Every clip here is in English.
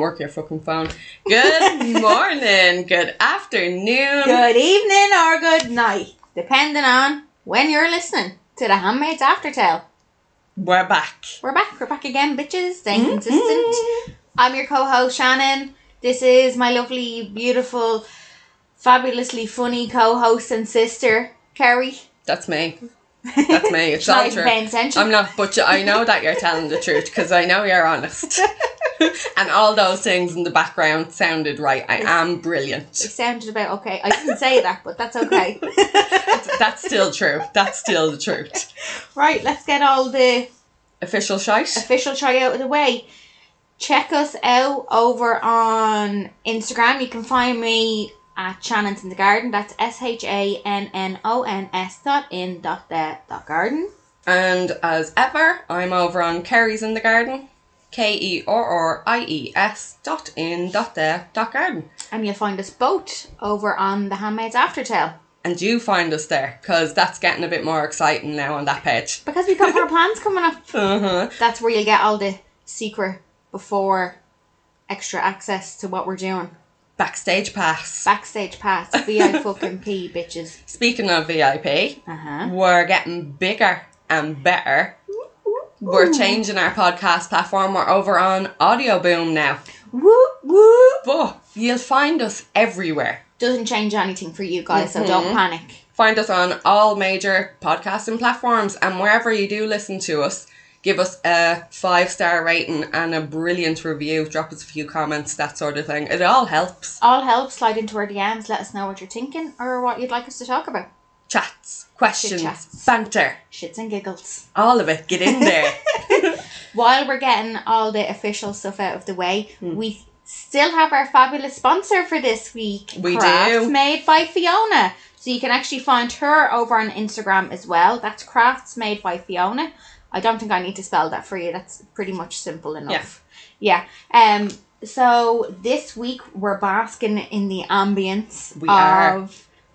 Work your fucking phone. Good morning, good afternoon. Good evening or good night, depending on when you're listening to the Handmaid's Aftertale. We're back. We're back. We're back again, bitches. Staying Mm-hmm. consistent. I'm your co-host Shannon. This is my lovely, beautiful, fabulously funny co-host and sister Kerry. That's me. That's me. It's not all true. I'm not, but I know that you're telling the truth because I know you're honest. and all those things in the background sounded right. I am brilliant. It sounded about okay. I didn't say that, but that's okay. That's still true. That's still the truth. right, let's get all the Official shite. official try out of the way. Check us out over on Instagram. You can find me at Shannon's in the Garden. That's S H A N N O N S dot in dot the dot garden. And as ever, I'm over on Kerry's in the Garden. K E R R I E S dot in dot there dot garden. And you'll find us both over on the Handmaid's Aftertale. And you find us there because that's getting a bit more exciting now on that page. Because we've got more plans coming up. Uh-huh. That's where you'll get all the secret before extra access to what we're doing. Backstage pass. Backstage pass, VI fucking P bitches. Speaking of VIP, Uh-huh. we're getting bigger and better. We're changing our podcast platform. We're over on Audio Boom now. Woo woo. But you'll find us everywhere. Doesn't change anything for you guys, so don't panic. Find us on all major podcasting platforms and wherever you do listen to us, give us a five star rating and a brilliant review. Drop us a few comments, that sort of thing. It all helps. All help, slide into our DMs, let us know what you're thinking or what you'd like us to talk about. Chats, questions, Chit-chats. banter, Shits and giggles. all of it. Get in there. While we're getting all the official stuff out of the way, Hmm. we still have our fabulous sponsor for this week. We Crafts do. Made by Fiona. So you can actually find her over on Instagram as well. That's Crafts Made by Fiona. I don't think I need to spell that for you. That's pretty much simple enough. Yeah. Um. So this week we're basking in the ambience We of are.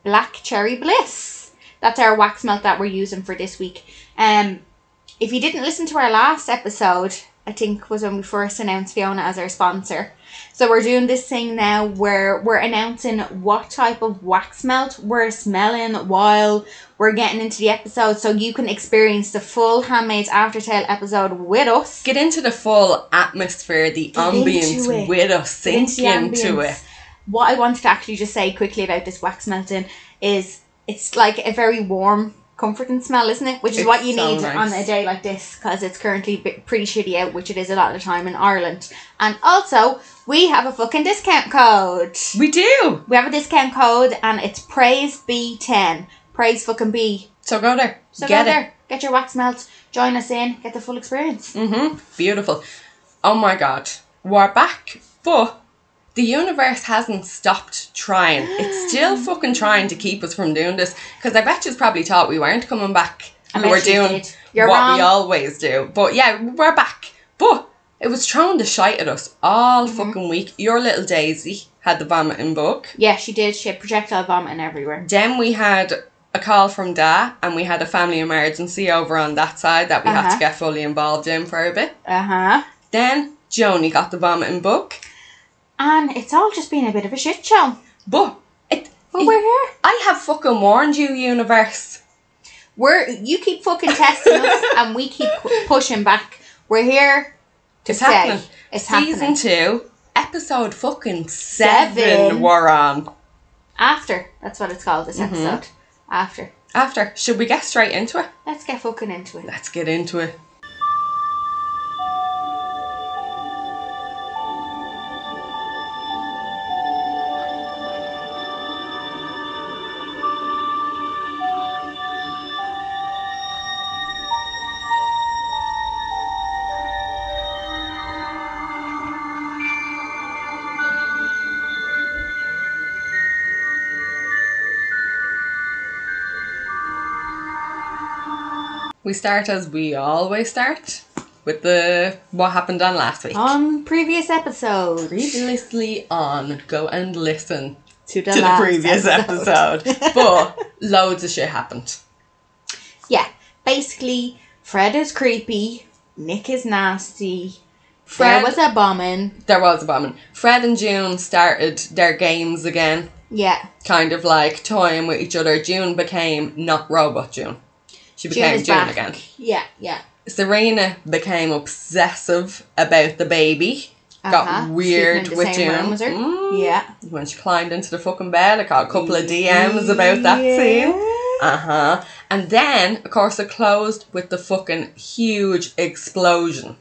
Black Cherry Bliss. That's our wax melt that we're using for this week. Um, if you didn't listen to our last episode, I think was when we first announced Fiona as our sponsor. So we're doing this thing now where we're announcing what type of wax melt we're smelling while we're getting into the episode, so you can experience the full Handmaid's Aftertale episode with us. Get into the full atmosphere, the Get ambience with us, sink into ambience. it. What I wanted to actually just say quickly about this wax melting is it's like a very warm, comforting smell, isn't it? Which is It's what you so need nice. on a day like this because it's currently pretty shitty out, which it is a lot of the time in Ireland. And also, we have a fucking discount code. We do. We have a discount code and it's Praise B10. Praise fucking B. So go there. So Get go it. there, get your wax melt, join us in, get the full experience. Mm-hmm. Beautiful. Oh my god. We're back. But the universe hasn't stopped trying. It's still fucking trying to keep us from doing this. Because I bet you probably thought we weren't coming back. I we were doing. What wrong. we always do. But yeah, we're back. But it was throwing the shite at us all Mm-hmm. fucking week. Your little Daisy had the vomiting bug. Yeah, she did. She had projectile vomiting everywhere. Then we had a call from Da and we had a family emergency over on that side that we had to Uh-huh. get fully involved in for a bit. Uh huh. Then Joni got the vomiting bug. And it's all just been a bit of a shit show. But it, But we're here. I have fucking warned you, universe. We're you keep fucking testing us, and we keep pu- pushing back. We're here to It's happening. It's Season happening. two, episode fucking seven, Seven. we're on. After that's what it's called. Mm-hmm. This episode. After. After, should we get straight into it? Let's get fucking into it. Let's get into it. Start as we always start with the what happened on last week. On previous episode. Previously on, go and listen to the, to the previous episode. but loads of shit happened. yeah, basically, Fred is creepy. Nick is nasty. There Fred, was a bombing. there was a bombing. Fred and June started their games again, Yeah. kind of like toying with each other. June became not robot June. She became June back. again. Yeah, yeah. Serena became obsessive about the baby. Uh-huh. Got weird with June. room. Mm. Yeah. When she climbed into the fucking bed, I got a couple of DMs about that scene. Uh huh. And then, of course, it closed with the fucking huge explosion.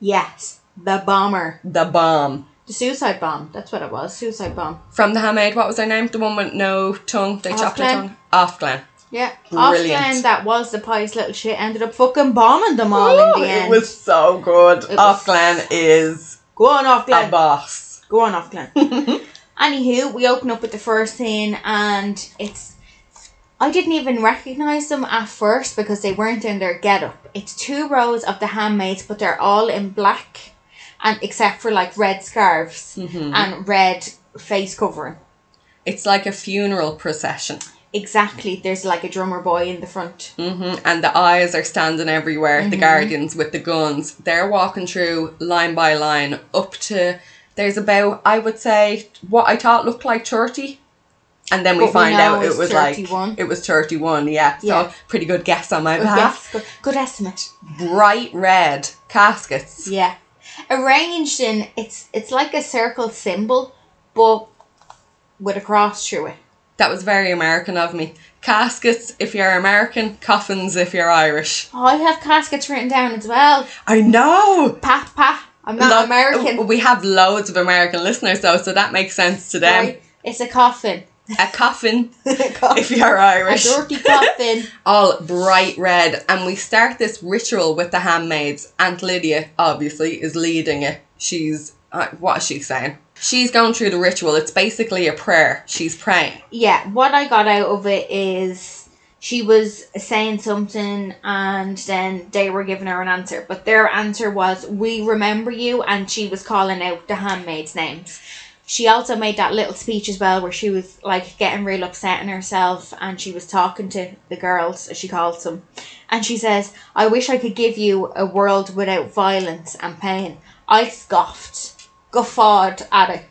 Yes. The bomber. The bomb. The suicide bomb. That's what it was. Suicide bomb. From the handmaid, what was her name? The one with no tongue. They chopped her tongue. Ofglen. Yeah. Brilliant. Offline, that was the pious little shit, ended up fucking bombing them all in the end. it was so good. It Off was- is Go on, off a boss. Go on, Ofglen. Anywho, we open up with the first scene, and it's. I didn't even recognise them at first because they weren't in their getup. It's two rows of the handmaids, but they're all in black, and except for like red scarves Mm-hmm. and red face covering. It's like a funeral procession. Exactly. There's like a drummer boy in the front. hmm And the eyes are standing everywhere. Mm-hmm. The guardians with the guns. They're walking through line by line up to. There's about, I would say, what I thought looked like 30. And then we But find know out it was 31. like. It was 31, yeah. Yeah. So, pretty good guess on my behalf. Yes, good, good estimate. Bright red caskets. Yeah. Arranged in it's it's like a circle symbol, but with a cross through it. That was very American of me. Caskets if you're American, coffins if you're Irish. Oh, I have caskets written down as well. I know! Pa pa. I'm not Lo- American. We have loads of American listeners though, so that makes sense to them. Right? It's a coffin. A coffin a if you're Irish. A dirty coffin. All bright red. And we start this ritual with the handmaids. Aunt Lydia, obviously, is leading it. She's. Uh, what is she saying? She's going through the ritual. It's basically a prayer. She's praying. Yeah, what I got out of it is she was saying something and then they were giving her an answer. But their answer was, We remember you, and she was calling out the handmaids' names. She also made that little speech as well where she was like getting real upset in herself and she was talking to the girls, as she calls them. And she says, I wish I could give you a world without violence and pain. I scoffed, guffawed at it.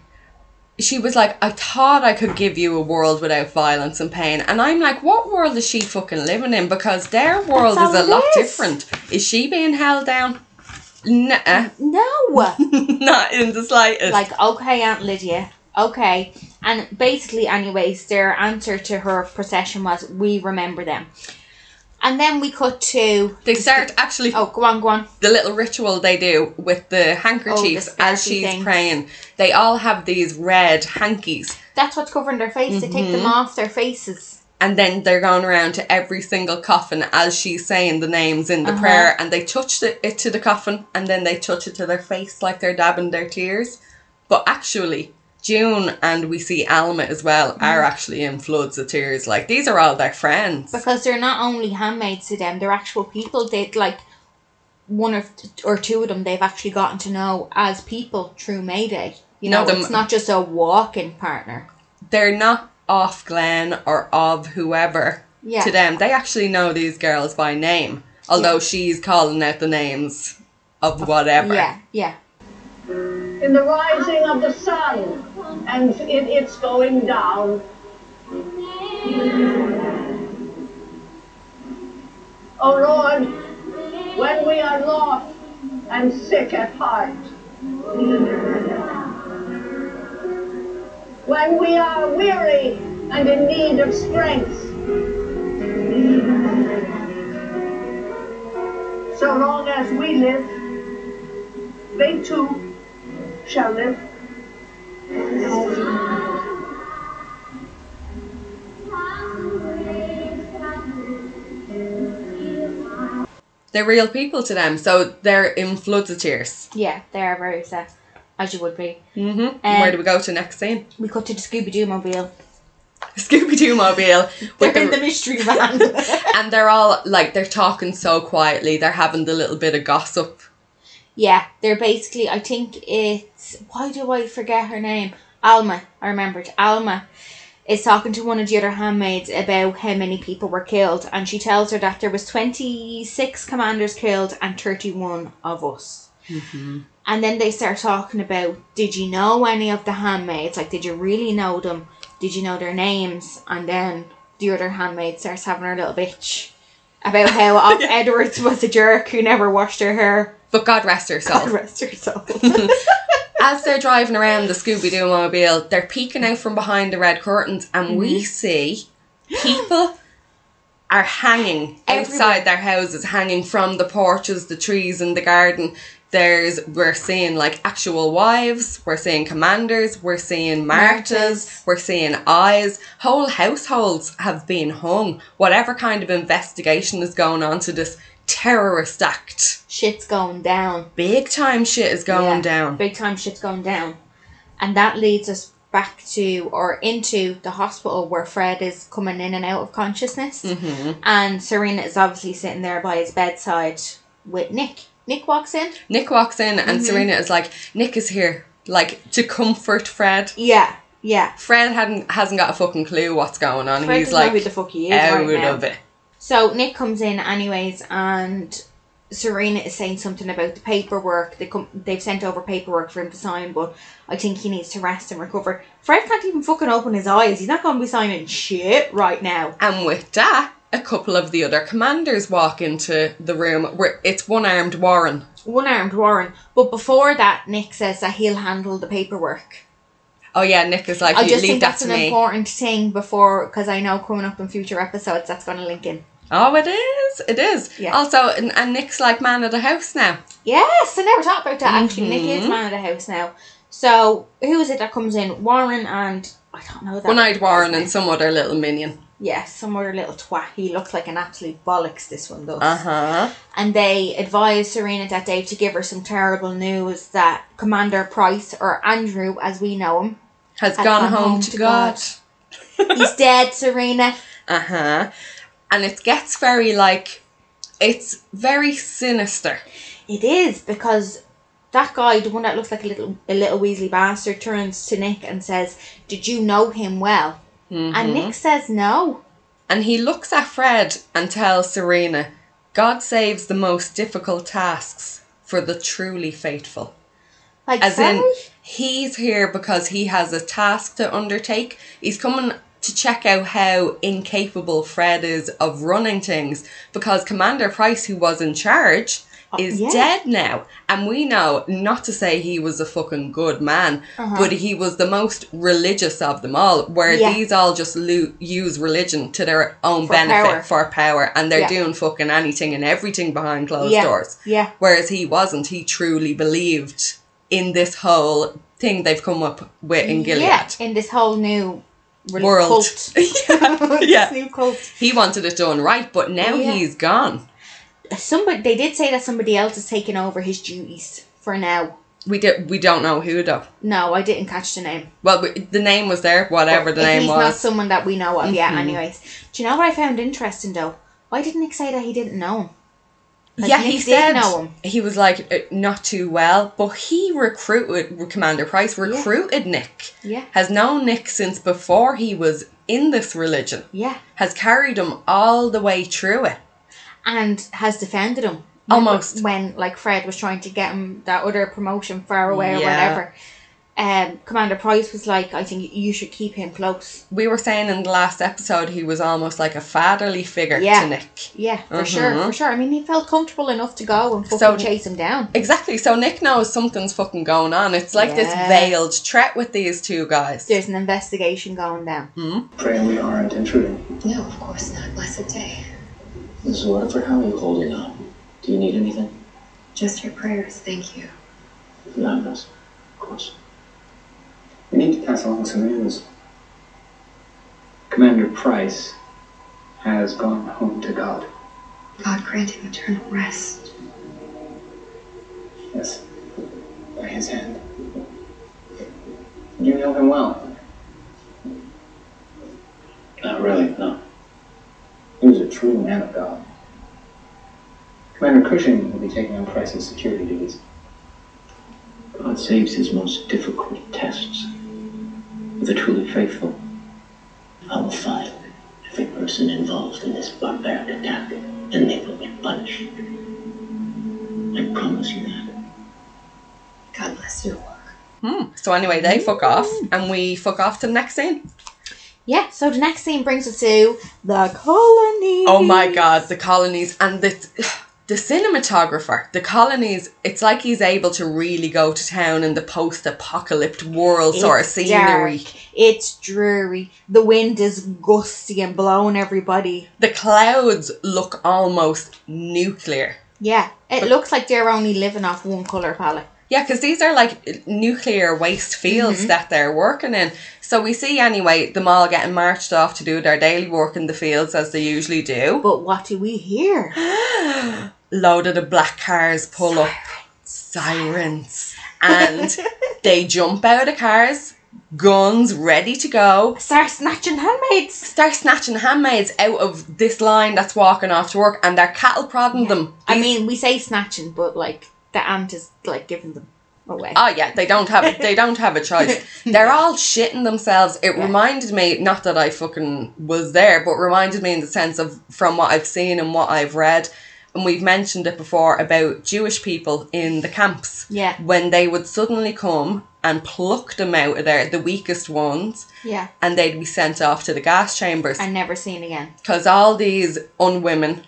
She was like, I thought I could give you a world without violence and pain. And I'm like, what world is she fucking living in? Because their world is a lot is. different. Is she being held down? Nuh No! Not in the slightest. like okay aunt lydia okay and basically anyways their answer to her procession was we remember them and then we cut to they start actually oh go on go on the little ritual they do with the handkerchiefs Oh, the as she's things. praying. They all have these red hankies. that's what's covering their face they take Mm-hmm. them off their faces And then they're going around to every single coffin as she's saying the names in the Uh-huh. prayer, and they touch it, it to the coffin, and then they touch it to their face like they're dabbing their tears. But actually, June and we see Alma as well are Mm-hmm. actually in floods of tears. Like these are all their friends. because they're not only handmaids to them they're actual people they'd like one or, or two of them they've actually gotten to know as people through mayday you No, know it's not just a walking partner They're not Ofglen or of whoever Yeah. to them. They actually know these girls by name, although she's calling out the names of whatever. yeah yeah in the rising of the sun and in its going down. O Lord, when we are lost and sick at heart, when we are weary and in need of strength, so long as we live, they too shall live. They're real people to them, so they're in floods of tears. yeah they are very sad as you would be Mm-hmm. Um, Where do we go to next scene? We cut to the Scooby Doo mobile. Scooby Doo mobile. They're with in the the- mystery van. and they're all like they're talking so quietly. They're having the little bit of gossip. Yeah, they're basically. I think it's. Why do I forget her name? Alma. I remembered. Alma is talking to one of the other handmaids about how many people were killed, and she tells her that there was twenty six commanders killed and thirty one of us. Mm-hmm. And then they start talking about did you know any of the handmaids? Like, did you really know them? Did you know their names? And then the other handmaid starts having her little bitch about how Op Edwards was a jerk who never washed her hair. But God rest her soul. God rest her soul. As they're driving around the Scooby Doo mobile, they're peeking out from behind the red curtains, and we Mm-hmm. see people are hanging Everywhere. outside their houses, hanging from the porches, the trees, and the garden. There's we're seeing like actual wives, we're seeing commanders, we're seeing martyrs, we're seeing eyes. Whole households have been hung. Whatever kind of investigation is going on to this terrorist act, Shit's going down. big time shit is going Yeah, down. Big time shit's going down. And that leads us back to or into the hospital where Fred is coming in and out of consciousness. Mhm. And Serena is obviously sitting there by his bedside with Nick. Nick walks in. Nick walks in and Mm-hmm. Serena is like, Nick is here, like to comfort Fred. Yeah, yeah. Fred hadn't hasn't got a fucking clue what's going on. Fred He's doesn't know like who the fuck he is out right now. of it. So Nick comes in anyways, and Serena is saying something about the paperwork. They come, they've sent over paperwork for him to sign, but I think he needs to rest and recover. Fred can't even fucking open his eyes. He's not going to be signing shit right now. And with that, a couple of the other commanders walk into the room where it's one armed Warren. One armed Warren. But before that, Nick says that he'll handle the paperwork. Oh yeah, Nick is like, I just leave think that that's to an me. important thing before, because I know coming up in future episodes that's going to link in. Oh, it is. It is. Yeah. Also, and, and Nick's like man of the house now. Yes, I never thought about that actually. Nick Mhm. is man of the house now. So who is it that comes in? Warren and I don't know that. One-eyed Warren and some other little minion. Yes, some other little twat. He looks like an absolute bollocks. This one does. Uh huh. And they advise Serena that day to give her some terrible news that Commander Price or Andrew, as we know him, Has Has gone, home, to God. he's dead. Serena. Uh huh. And it gets very like, it's very sinister. It is because that guy, the one that looks like a little a little Weasley bastard, turns to Nick and says, "Did you know him well?" Mm-hmm. And Nick says no. And he looks at Fred and tells Serena, God saves the most difficult tasks for the truly faithful. Like As sorry? in, he's here because he has a task to undertake. He's coming to check out how incapable Fred is of running things because Commander Price, who was in charge, is yeah. dead now. And we know not to say he was a fucking good man, Uh-huh. but he was the most religious of them all, where Yeah. these all just lo- use religion to their own For benefit power. for power and they're Yeah. doing fucking anything and everything behind closed doors. Yeah. Whereas he wasn't. He truly believed in this whole thing they've come up with in Gilead. Yeah, in this whole new World. cult. yeah. This yeah. new cult. He wanted it done right, but now he's gone. Somebody they did say that somebody else is taking over his duties for now. We did. We don't know who though. No, I didn't catch the name. Well, we, the name was there. Whatever the If name he's not was. someone that we know of. Yeah. Mhm. Anyways, do you know what I found interesting though? Why didn't Nick say that he didn't know him? 'Cause yeah, Nick he said know him. he was like uh, not too well, but he recruited Commander Price. Recruited Nick. Yeah. Has known Nick since before he was in this religion. Yeah. Has carried him all the way through it. And has defended him. Almost. when like Fred was trying to get him that other promotion far away or whatever. Um, Commander Price was like, I think you should keep him close. We were saying in the last episode he was almost like a fatherly figure Yeah. to Nick. Yeah, for sure, Mhm. for sure. I mean, he felt comfortable enough to go and fucking So- chase him down. Exactly. So Nick knows something's fucking going on. It's like this veiled threat with these two guys. There's an investigation going down. Pray we aren't intruding. No, of course not. Blessed day. Mrs. Waterford, how are you holding up? Do you need anything? Just your prayers, thank you. Beyond us, of course. We need to pass along some news. Commander Price has gone home to God. God grant him eternal rest. Yes, by his hand. You know him well. Not really, no. He was a true man of God. Commander Cushing will be taking on Price's security duties. God saves his most difficult tests with the truly faithful. I will find every person involved in this barbaric attack, and they will be punished. I promise you that. still work. Hmm. So anyway, they fuck off, and we fuck off to the next scene. Yeah, so the next scene brings us to the colonies. Oh my god, the colonies and the the cinematographer, the colonies. It's like he's able to really go to town in the post-apocalyptic world sort of scenery. dark, It's dreary. The wind is gusty and blowing everybody. The clouds look almost nuclear. Yeah, it looks like they're only living off one color palette. Yeah, because these are like nuclear waste fields Mm-hmm. that they're working in. So we see anyway them all getting marched off to do their daily work in the fields as they usually do. But what do we hear? Loaded of black cars pull up, sirens, and they jump out of cars, guns ready to go. Start snatching handmaids. Start snatching handmaids out of this line that's walking off to work, and they're cattle prodding them. I mean, we say snatching, but like the aunt is like giving them away. Oh yeah, they don't have they don't have a choice. They're all shitting themselves. It reminded me, not that I fucking was there, but reminded me in the sense of from what I've seen and what I've read, and we've mentioned it before about Jewish people in the camps. Yeah. When they would suddenly come and pluck them out of there, the weakest ones, yeah, and they'd be sent off to the gas chambers. and never seen again. Because all these unwomen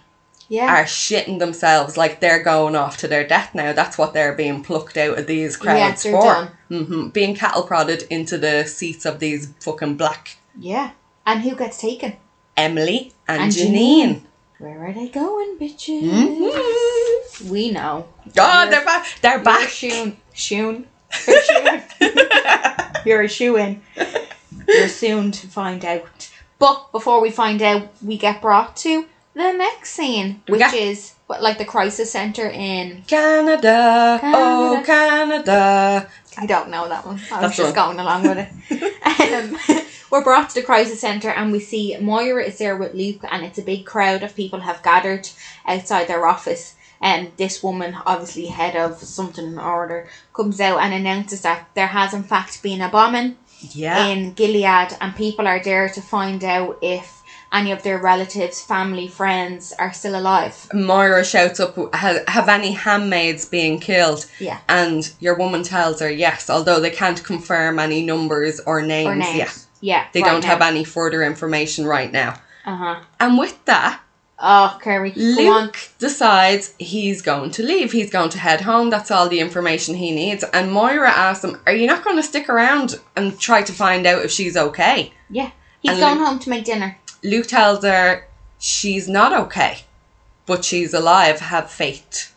Yeah, are shitting themselves like they're going off to their death now. That's what they're being plucked out of these Yeah, crowds they're for. done. hmm Being cattle prodded into the seats of these fucking black yeah. And who gets taken? Emily and, And Janine. Where are they going, bitches? Mhm. We know. God, they're back. They're back. Shoon. Shoon. You're a shoe in. You're soon to find out. But before we find out, we get brought to the next scene, which is what like the crisis center in. Canada, oh Canada. I don't know that one. I was That's just going along with it. um, we're brought to the crisis center, and we see Moira is there with Luke, and it's a big crowd of people have gathered outside their office. And this woman, obviously head of something or other, comes out and announces that there has in fact been a bombing Yeah. in Gilead, and people are there to find out if any of their relatives, family, friends are still alive. Moira shouts up, "Have any handmaids being killed?" Yeah. And your woman tells her yes, although they can't confirm any numbers or names. Or names. Yeah, Yeah. they right don't now. have any further information right now. Uh huh. And with that, Oh, Kerry. Luke decides he's going to leave. He's going to head home. That's all the information he needs. And Moira asks him, Are you not going to stick around and try to find out if she's okay? Yeah. He's And going Luke- home to make dinner. Luke tells her she's not okay, but she's alive. Have faith.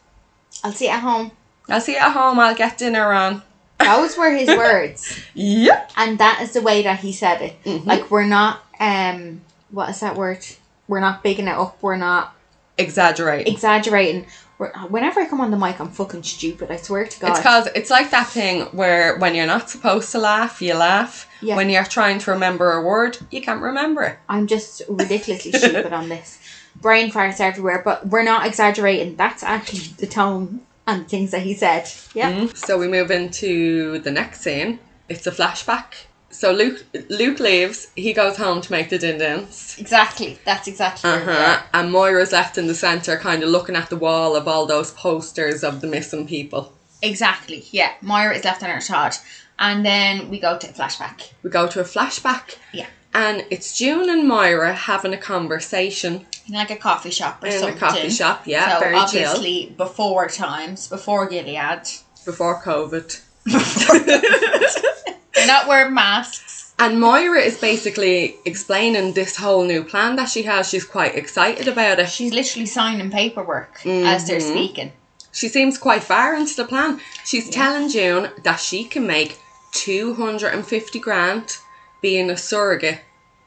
I'll see you at home. I'll see you at home. I'll get dinner on. Those were his words. Yep. And that is the way that he said it. Mhm. Like we're not um what is that word? We're not bigging it up, we're not Exaggerate. exaggerating. Whenever I come on the mic I'm fucking stupid, I swear to God. It's cause it's like that thing where when you're not supposed to laugh, you laugh. Yeah. When you're trying to remember a word, you can't remember it. I'm just ridiculously stupid on this. Brain farts everywhere, but we're not exaggerating. That's actually the tone and things that he said. Yeah. Mm. So we move into the next scene. It's a flashback. So Luke Luke leaves. He goes home to make the din dins. Exactly. That's exactly Uh huh. And Moira's left in the center, kind of looking at the wall of all those posters of the missing people. Exactly. Yeah. Moira is left on her charge. And then we go to a flashback. We go to a flashback. Yeah. And it's June and Moira having a conversation In like a coffee shop or in something. In a coffee shop. Yeah, so very chill. obviously before times, before Gilead. Before COVID. They're not wearing masks. And Moira is basically explaining this whole new plan that she has. She's quite excited about it. She's literally signing paperwork as they're Mhm. speaking. She seems quite far into the plan. She's telling June that she can make 250 grand being a surrogate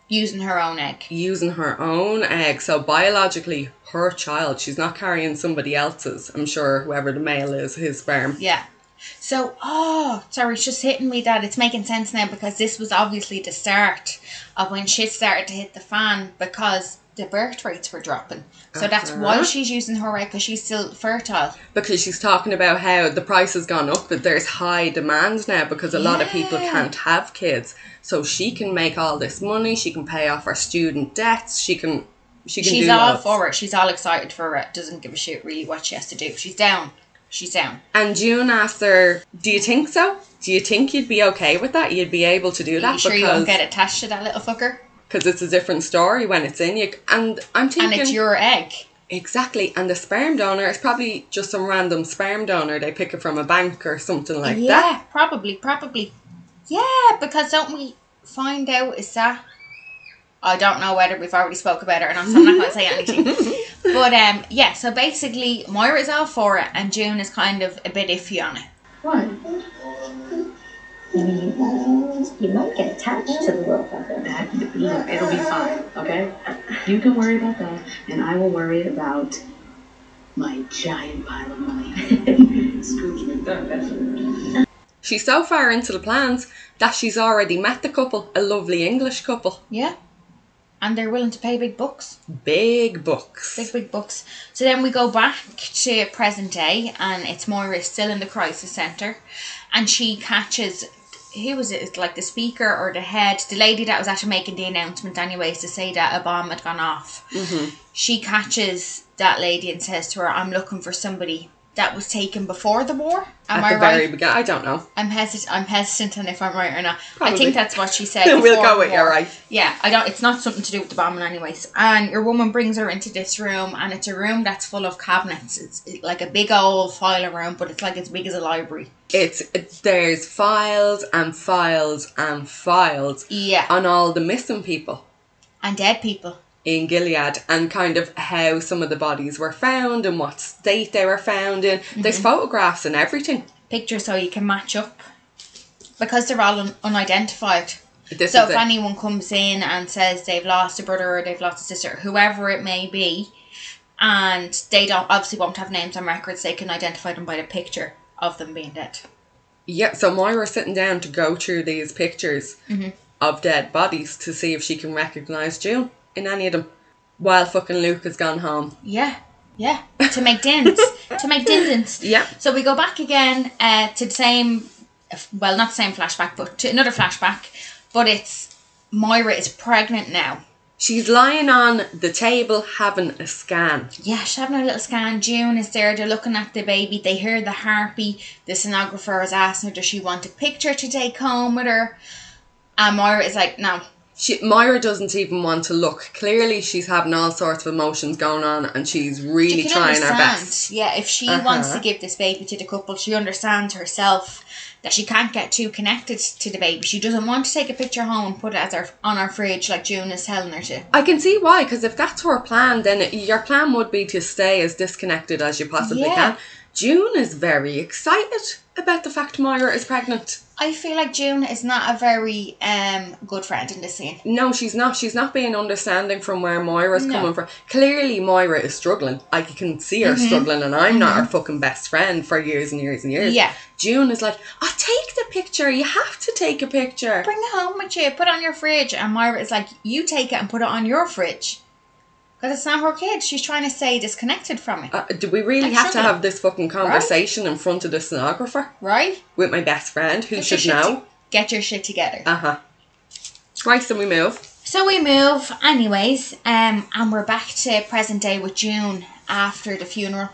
Using her own egg. using her own egg. So biologically, her child. She's not carrying somebody else's. I'm sure whoever the male is, his sperm. Yeah. So, oh, sorry, it's just hitting me that it's making sense now because this was obviously the start of when shit started to hit the fan because the birth rates were dropping. So that's why she's using her right because she's still fertile. Because she's talking about how the price has gone up, but there's high demand now because a lot of people can't have kids. So she can make all this money. She can pay off her student debts. She can. She can She's do all loads. for it. She's all excited for it. Doesn't give a shit really what she has to do. She's down. She's down. And June asked her, "Do you think so? Do you think you'd be okay with that? You'd be able to do Are that you sure you won't get attached to that little fucker? because it's a different story when it's in you." And I'm thinking And it's your egg. exactly. And the sperm donor is probably just some random sperm donor. They pick it from a bank or something like yeah, that. Yeah, probably, probably. Yeah, because don't we find out is that I don't know whether we've already spoke about it or not, so I'm not going to say anything. But um, yeah, so basically Moira's all for it, and June is kind of a bit iffy on it. Why? You might get attached to the little fucker. That, look, it'll be fine, okay? You can worry about that, and I will worry about my giant pile of money. Scrooge McDuck. She's so far into the plans that she's already met the couple, a lovely English couple. Yeah, and they're willing to pay big bucks. Big books. Big, big bucks. So then we go back to present day, and it's Moira still in the crisis centre, and she catches who was it? It's like the speaker or the head, the lady that was actually making the announcement, anyways, to say that a bomb had gone off. Mm-hmm. She catches that lady and says to her, "I'm looking for somebody." That was taken before the war. Am At I the right? very beginning. I don't know. I'm hesitant. I'm hesitant on if I'm right or not. I think that's what she said. we'll go with you, right? Yeah, I don't. It's not something to do with the bombing, anyways. And your woman brings her into this room, and it's a room that's full of cabinets. It's like a big old filing room, but it's like as big as a library. It's, it's there's files and files and files Yeah, on all the missing people and dead people. In Gilead and kind of how some of the bodies were found and what state they were found in. There's Mm-hmm. photographs and everything. Pictures so you can match up because they're all un- unidentified. This So if it. anyone comes in and says they've lost a brother or they've lost a sister, whoever it may be, and they don't obviously won't have names on records, they can identify them by the picture of them being dead. Yeah, so Moira's sitting down to go through these pictures Mm-hmm. of dead bodies to see if she can recognise June in any of them. While fucking Luke has gone home. Yeah, yeah. To make dins, to make dins. Yeah. So we go back again uh, to the same, well, not the same flashback, but to another flashback. But it's Moira is pregnant now. She's lying on the table having a scan. Yeah, she's having a little scan. June is there. They're looking at the baby. They hear the heartbeat. The sonographer is asking her, does she want a picture to take home with her? And Moira is like, no. She, Moira doesn't even want to look. Clearly, she's having all sorts of emotions going on, and she's really trying her understand. best. Yeah, if she Uh-huh. wants to give this baby to the couple, she understands herself that she can't get too connected to the baby. She doesn't want to take a picture home and put it as her on her fridge like June is telling her to. I can see why, because if that's her plan, then your plan would be to stay as disconnected as you possibly Yeah. can. June is very excited about the fact Moira is pregnant. I feel like June is not a very um good friend in this scene. No, she's not. She's not being understanding from where Moira's No. coming from. Clearly, Moira is struggling. I can see her Mm-hmm. struggling, and I'm not her fucking best friend for years and years and years. Yeah. June is like, I'll take the picture. You have to take a picture. Bring it home with you, put it on your fridge. And Moira is like, you take it and put it on your fridge. Because it's not her kid. She's trying to stay disconnected from it. Uh, do we really have to have this fucking conversation in front of the sonographer right? with my best friend who Get should know? get your shit together. Uh huh. Right, so we move. So we move, anyways, um, and we're back to present day with June after the funeral.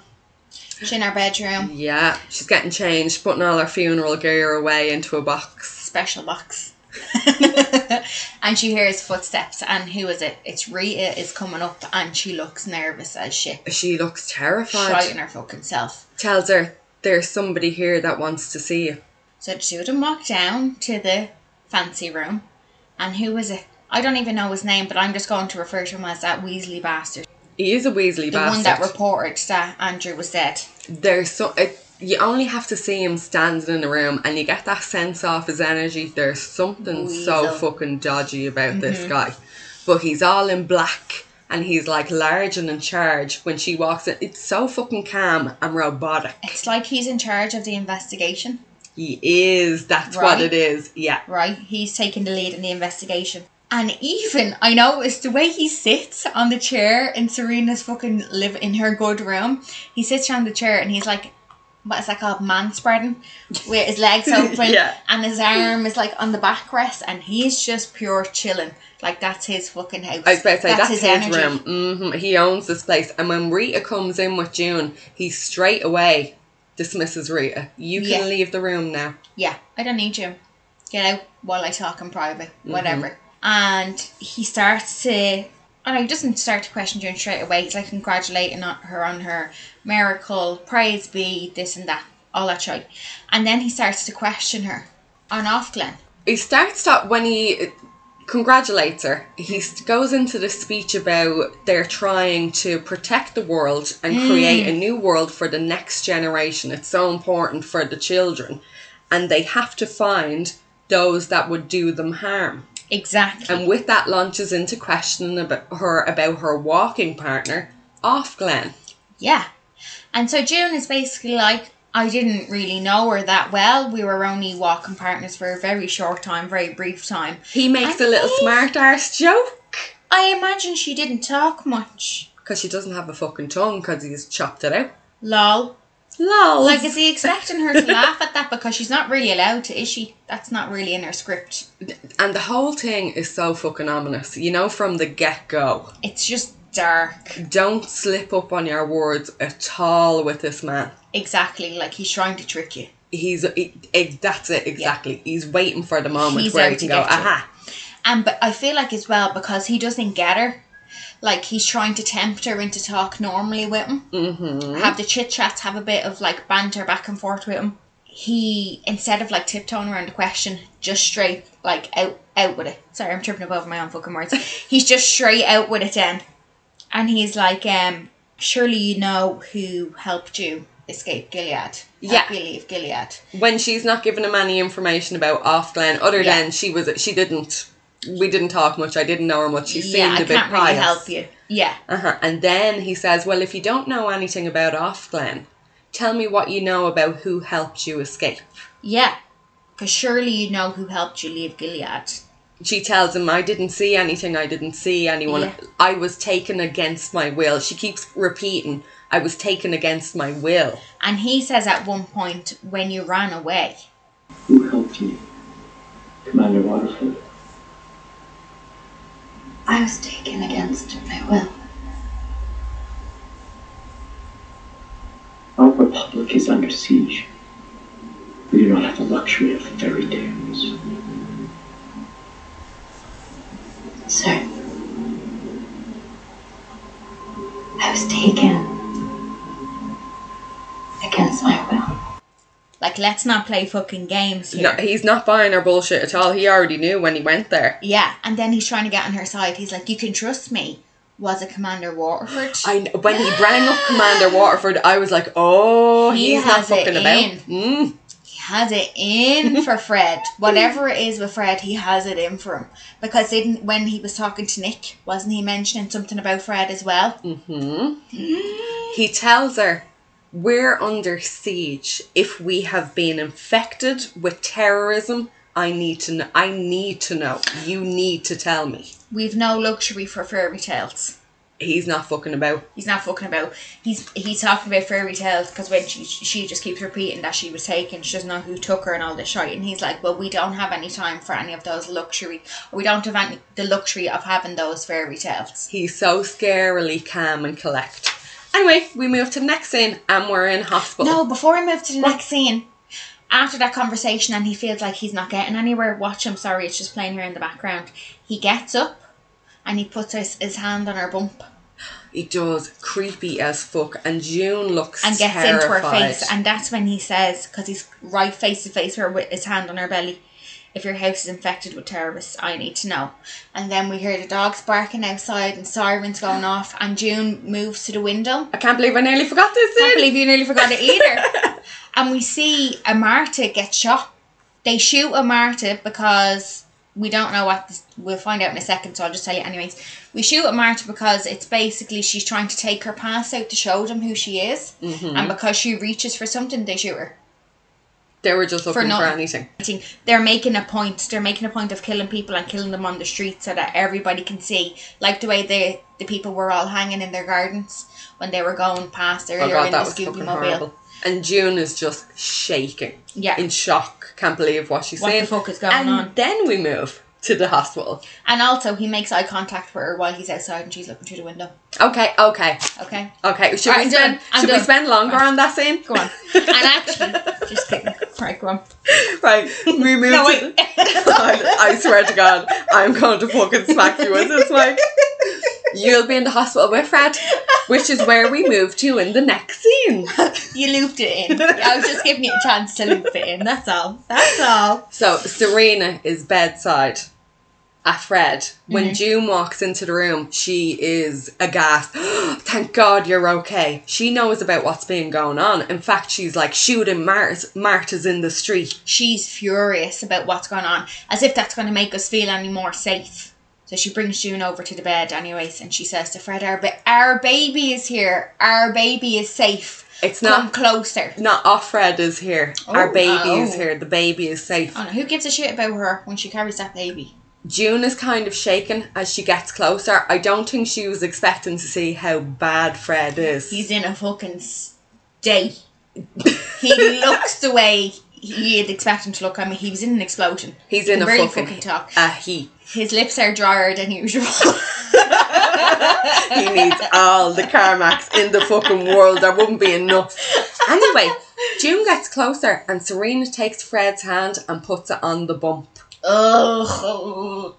She's in our bedroom, Yeah, she's getting changed, putting all her funeral gear away into a box. special box. and she hears footsteps, and who is it? It's Rita is coming up, and she looks nervous as shit. She looks terrified. Shouting her fucking self. Tells her there's somebody here that wants to see you. So the two of them walk down to the fancy room, and who is it? I don't even know his name, but I'm just going to refer to him as that Weasley bastard. He is a Weasley The bastard. The one that reported that Andrew was dead. there's so it, you only have to see him standing in the room and you get that sense off his energy there's something so fucking dodgy about this Mm-hmm. guy but he's all in black and he's like large and in charge when she walks in it's so fucking calm and robotic It's like he's in charge of the investigation. he is that's what it is yeah right? He's taking the lead in the investigation. And even I noticed the way he sits on the chair in Serena's fucking live in her good room. He sits on the chair and he's like, what is that called? Man spreading, with his legs open Yeah. and his arm is like on the backrest, and he's just pure chilling. Like that's his fucking house. I was about to say that's, his, energy. room. hmm He owns this place, and when Rita comes in with June, he straight away dismisses Rita. You can Yeah. leave the room now. Yeah, I don't need you. Get out while I talk in private, Mm-hmm. whatever. And he starts to, and he doesn't start to question June straight away. He's like congratulating on- her on her miracle, praise be, this and that, all that shit. And then he starts to question her on Ofglen. He starts that when he congratulates her. He goes into the speech about they're trying to protect the world and mm. create a new world for the next generation. It's so important for the children. And they have to find those that would do them harm. Exactly. And with that launches into questioning about her about her walking partner, Ofglen. Yeah. And so June is basically like, I didn't really know her that well. We were only walking partners for a very short time, very brief time. He makes And a little smart arse joke. I imagine she didn't talk much. Because she doesn't have a fucking tongue because he's chopped it out. Lol. Lol. Like, is he expecting her to laugh at that? Because she's not really allowed to, is she? That's not really in her script. And the whole thing is so fucking ominous. You know, from the get go. It's just dark. Don't slip up on your words at all with this man. Exactly. Like, he's trying to trick you. He's he, he- that's it exactly. He's waiting for the moment He's where out he to can go, aha. And but I feel like as well because he doesn't get her, like he's trying to tempt her into talk normally with him, Mm-hmm. have the chit chats, have a bit of like banter back and forth with him. He instead of like tiptoeing around the question, just straight like out out with it. Sorry, I'm tripping up over my own fucking words. he's just straight out with it then, and he's like, um, surely you know who helped you escape Gilead. Yeah. Leave Gilead. When she's not giving him any information about Ofglen, other Yeah. than she was she didn't we didn't talk much, I didn't know her much. She yeah, seemed I a bit can't really help you. Yeah. Uh-huh. And then he says, Well, if you don't know anything about Ofglen, tell me what you know about who helped you escape. Yeah, because surely you know who helped you leave Gilead. She tells him, I didn't see anything, I didn't see anyone. Yeah. I was taken against my will. She keeps repeating, I was taken against my will. And he says at one point, when you ran away, Who helped you? Commander Waterford. I was taken against my will. Our republic is under siege. We do not have the luxury of fairy tales. Sir. I was taken against my will. Like, let's not play fucking games No, he's not buying her bullshit at all. He already knew when he went there. yeah, and then he's trying to get on her side. He's like, you can trust me. Was it Commander Waterford? I kn- when he rang up Commander Waterford, I was like, "Oh, He he's not fucking about." Mm. he has it in for Fred. Whatever it is with Fred, he has it in for him. Because didn't when he was talking to Nick, wasn't he mentioning something about Fred as well? hmm He tells her, "We're under siege. If we have been infected with terrorism, I need to know. I need to know. You need to tell me." We've no luxury for fairy tales. He's not fucking about. He's not fucking about. He's he's talking about fairy tales because when she she just keeps repeating that she was taken, she doesn't know who took her and all this shit. And he's like, well, we don't have any time for any of those luxury. We don't have any the luxury of having those fairy tales. He's so scarily calm and collect. Anyway, we move to the next scene, and we're in hospital. No, before we move to the next scene, after that conversation, and he feels like he's not getting anywhere. Watch him. Sorry, it's just playing here in the background. He gets up, and he puts his, his hand on her bump He does creepy as fuck, and June looks and gets terrified. into her face, and that's when he says, because he's right face to face with her with his hand on her belly. If your house is infected with terrorists, I need to know. And then we hear the dogs barking outside and sirens going off, and June moves to the window. I can't believe I nearly forgot this I can't believe you nearly forgot it either. and we see a Martha get shot. They shoot a Martha because we don't know what this, we'll find out in a second, so I'll just tell you anyways. We shoot a Martha because it's basically she's trying to take her pass out to show them who she is, Mm-hmm. and because she reaches for something, they shoot her. They were just looking for, nothing. anything. They're making a point. They're making a point of killing people and killing them on the street so that everybody can see, like the way the the people were all hanging in their gardens when they were going past Oh earlier god, in that the Scooby Mobile. And June is just shaking, Yeah. in shock. Can't believe what she's What saying. the fuck is going and on? then we move to the hospital. And also, he makes eye contact with her while he's outside and she's looking through the window. Okay, okay, Okay? okay. Should Right, we spend done. Should we spend longer on that scene? Go on. And actually, just kidding. Right, go on. Right, we move No, to wait. I, I swear to God, I'm going to fucking smack you with this mic. You'll be in the hospital with Fred, which is where we move to in the next scene. You looped it in. I was just giving you a chance to loop it in. That's all. That's all. So Serena is bedside at Fred. When mm-hmm. June walks into the room, she is aghast. Thank God you're okay. She knows about what's been going on. In fact, she's like shooting Mart- Martha's in the street. She's furious about what's going on, as if that's going to make us feel any more safe. So she brings June over to the bed, anyways, and she says to Fred, "Our, ba- our baby is here. Our baby is safe. It's Come not closer." not off Fred is here. Our Oh, baby is oh. here. The baby is safe. Oh no, who gives a shit about her when she carries that baby? June is kind of shaken as she gets closer. I don't think she was expecting to see how bad Fred is. He's in a fucking state. he looks the way you'd expect him to look. I mean, he was in an explosion. He's He in a barely fucking, fucking talk. a heat. His lips are drier than usual. He needs all the Carmex in the fucking world. There wouldn't be enough. Anyway, June gets closer and Serena takes Fred's hand and puts it on the bump. Ugh.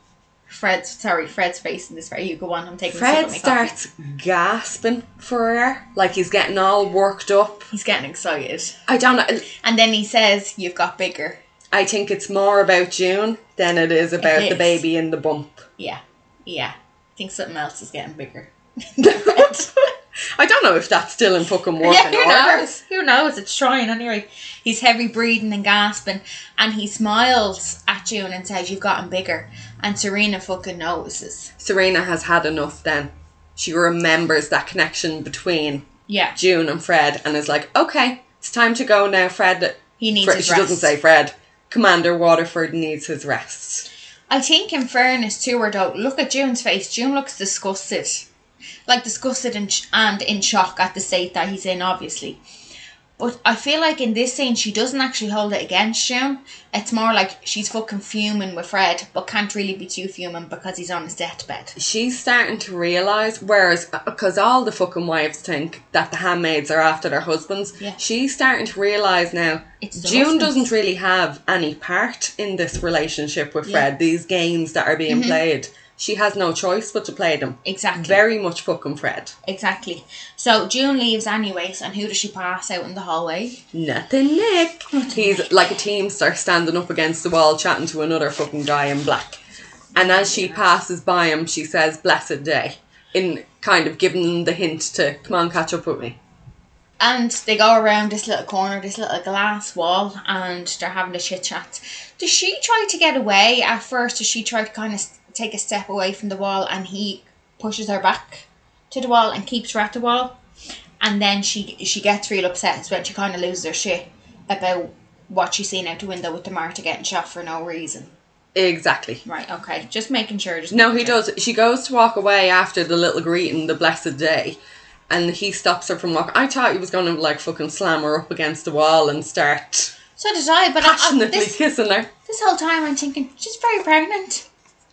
Fred's sorry, Fred's face in this right. You go on. I'm taking. Fred of my coffee. starts gasping for air, like he's getting all worked up. He's getting excited, I don't know. and then he says, "You've got bigger." I think it's more about June than it is about It the is. baby in the bump. Yeah, yeah. I think something else is getting bigger. I don't know if that's still in fucking working yeah, who order. knows? Who knows? It's trying anyway. He's heavy breathing and gasping, and he smiles at June and says, "You've gotten bigger." And Serena fucking notices. Serena has had enough then. She remembers that connection between Yeah, June and Fred and is like, okay, it's time to go now, Fred. he needs Fred his she rest. doesn't say Fred. Commander Waterford needs his rest. I think, in fairness to her, though, look at June's face. June looks disgusted, like disgusted and, sh- and in shock at the state that he's in, obviously. But I feel like in this scene, she doesn't actually hold it against June. It's more like she's fucking fuming with Fred, but can't really be too fuming because he's on his deathbed. She's starting to realise, whereas, because all the fucking wives think that the handmaids are after their husbands, Yeah. she's starting to realise now June husbands. doesn't really have any part in this relationship with Yeah. Mm-hmm. Fred, these games that are being played. She has no choice but to play them. Exactly. Very much fucking Fred. Exactly. So June leaves anyways, and who does she pass out in the hallway? Nothing Nick. He's like a teamster standing up against the wall chatting to another fucking guy in black. And as she passes by him, she says, Blessed day. In kind of giving them the hint to, come on, catch up with me. And they go around this little corner, this little glass wall, and they're having a chit chat. Does she try to get away at first? Does she try to kind of take a step away from the wall, and he pushes her back to the wall and keeps her at the wall? And then she she gets real upset when she kind of loses her shit about what she's seen out the window with the Martha getting shot for no reason. Exactly. Right, okay. Just making sure. Just No, making he sure. does. She goes to walk away after the little greeting, the blessed day, and he stops her from walking. I thought he was going to like fucking slam her up against the wall and start So did I, but I, I, passionately this, kissing her. this whole time I'm thinking she's very pregnant.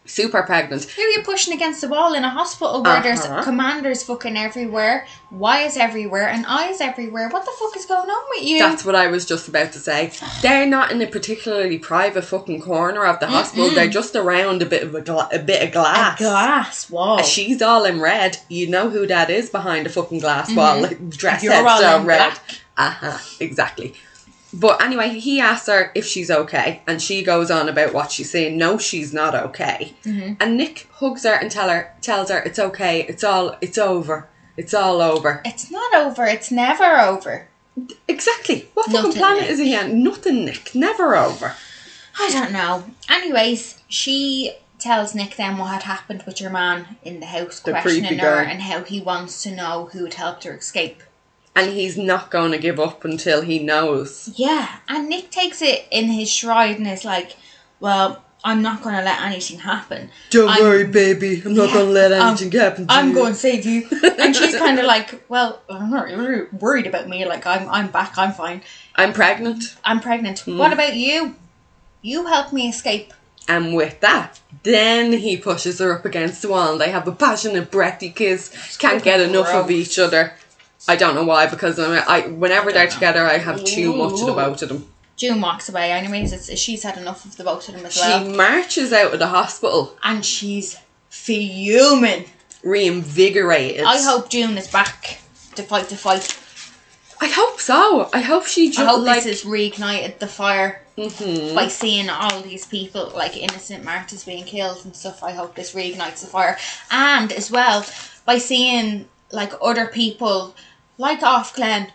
Super pregnant. Who are you pushing against the wall in a hospital where Uh-huh. there's commanders fucking everywhere, Y's everywhere, and I's everywhere? What the fuck is going on with you? That's what I was just about to say. They're not in a particularly private fucking corner of the hospital. They're just around a bit of a, gla- a bit of a glass. glass wall. She's all in red. You know who that is behind a fucking glass wall, like, dressed Mm-hmm. You're all so in red. black. Uh huh. Exactly. But anyway, he asks her if she's okay, and she goes on about what she's saying. No, she's not okay. Mm-hmm. And Nick hugs her and tell her, tells her it's okay. It's all. It's over. It's all over. It's not over. It's never over. Exactly. What fucking planet Nick. is he on? Nothing, Nick. Never over. I don't know. Anyways, she tells Nick then what had happened with your man in the house, The questioning her and how he wants to know who had helped her escape. And he's not going to give up until he knows. Yeah, and Nick takes it in his stride and is like, "Well, I'm not going to let anything happen. Don't I'm- worry, baby. I'm not Yeah, going to let I'm- anything happen to I'm you. going to save you." And she's kind of like, "Well, I'm not really worried about me. Like, I'm I'm back. I'm fine. I'm pregnant. I'm pregnant. Hmm. What about you? You helped me escape." And with that, then he pushes her up against the wall and they have a passionate, breathy kiss. Can't get enough of each other. I don't know why, because I, I whenever they're together, I have too much of the both of them. June walks away. Anyways, it's, she's had enough of the both of them as She well, She marches out of the hospital, and she's fuming. reinvigorated. I hope June is back to fight the fight. I hope so. I hope she just I hope like. this has reignited the fire Mhm. by seeing all these people, like innocent martyrs being killed and stuff. I hope this reignites the fire, and as well by seeing like other people, like Ofglen,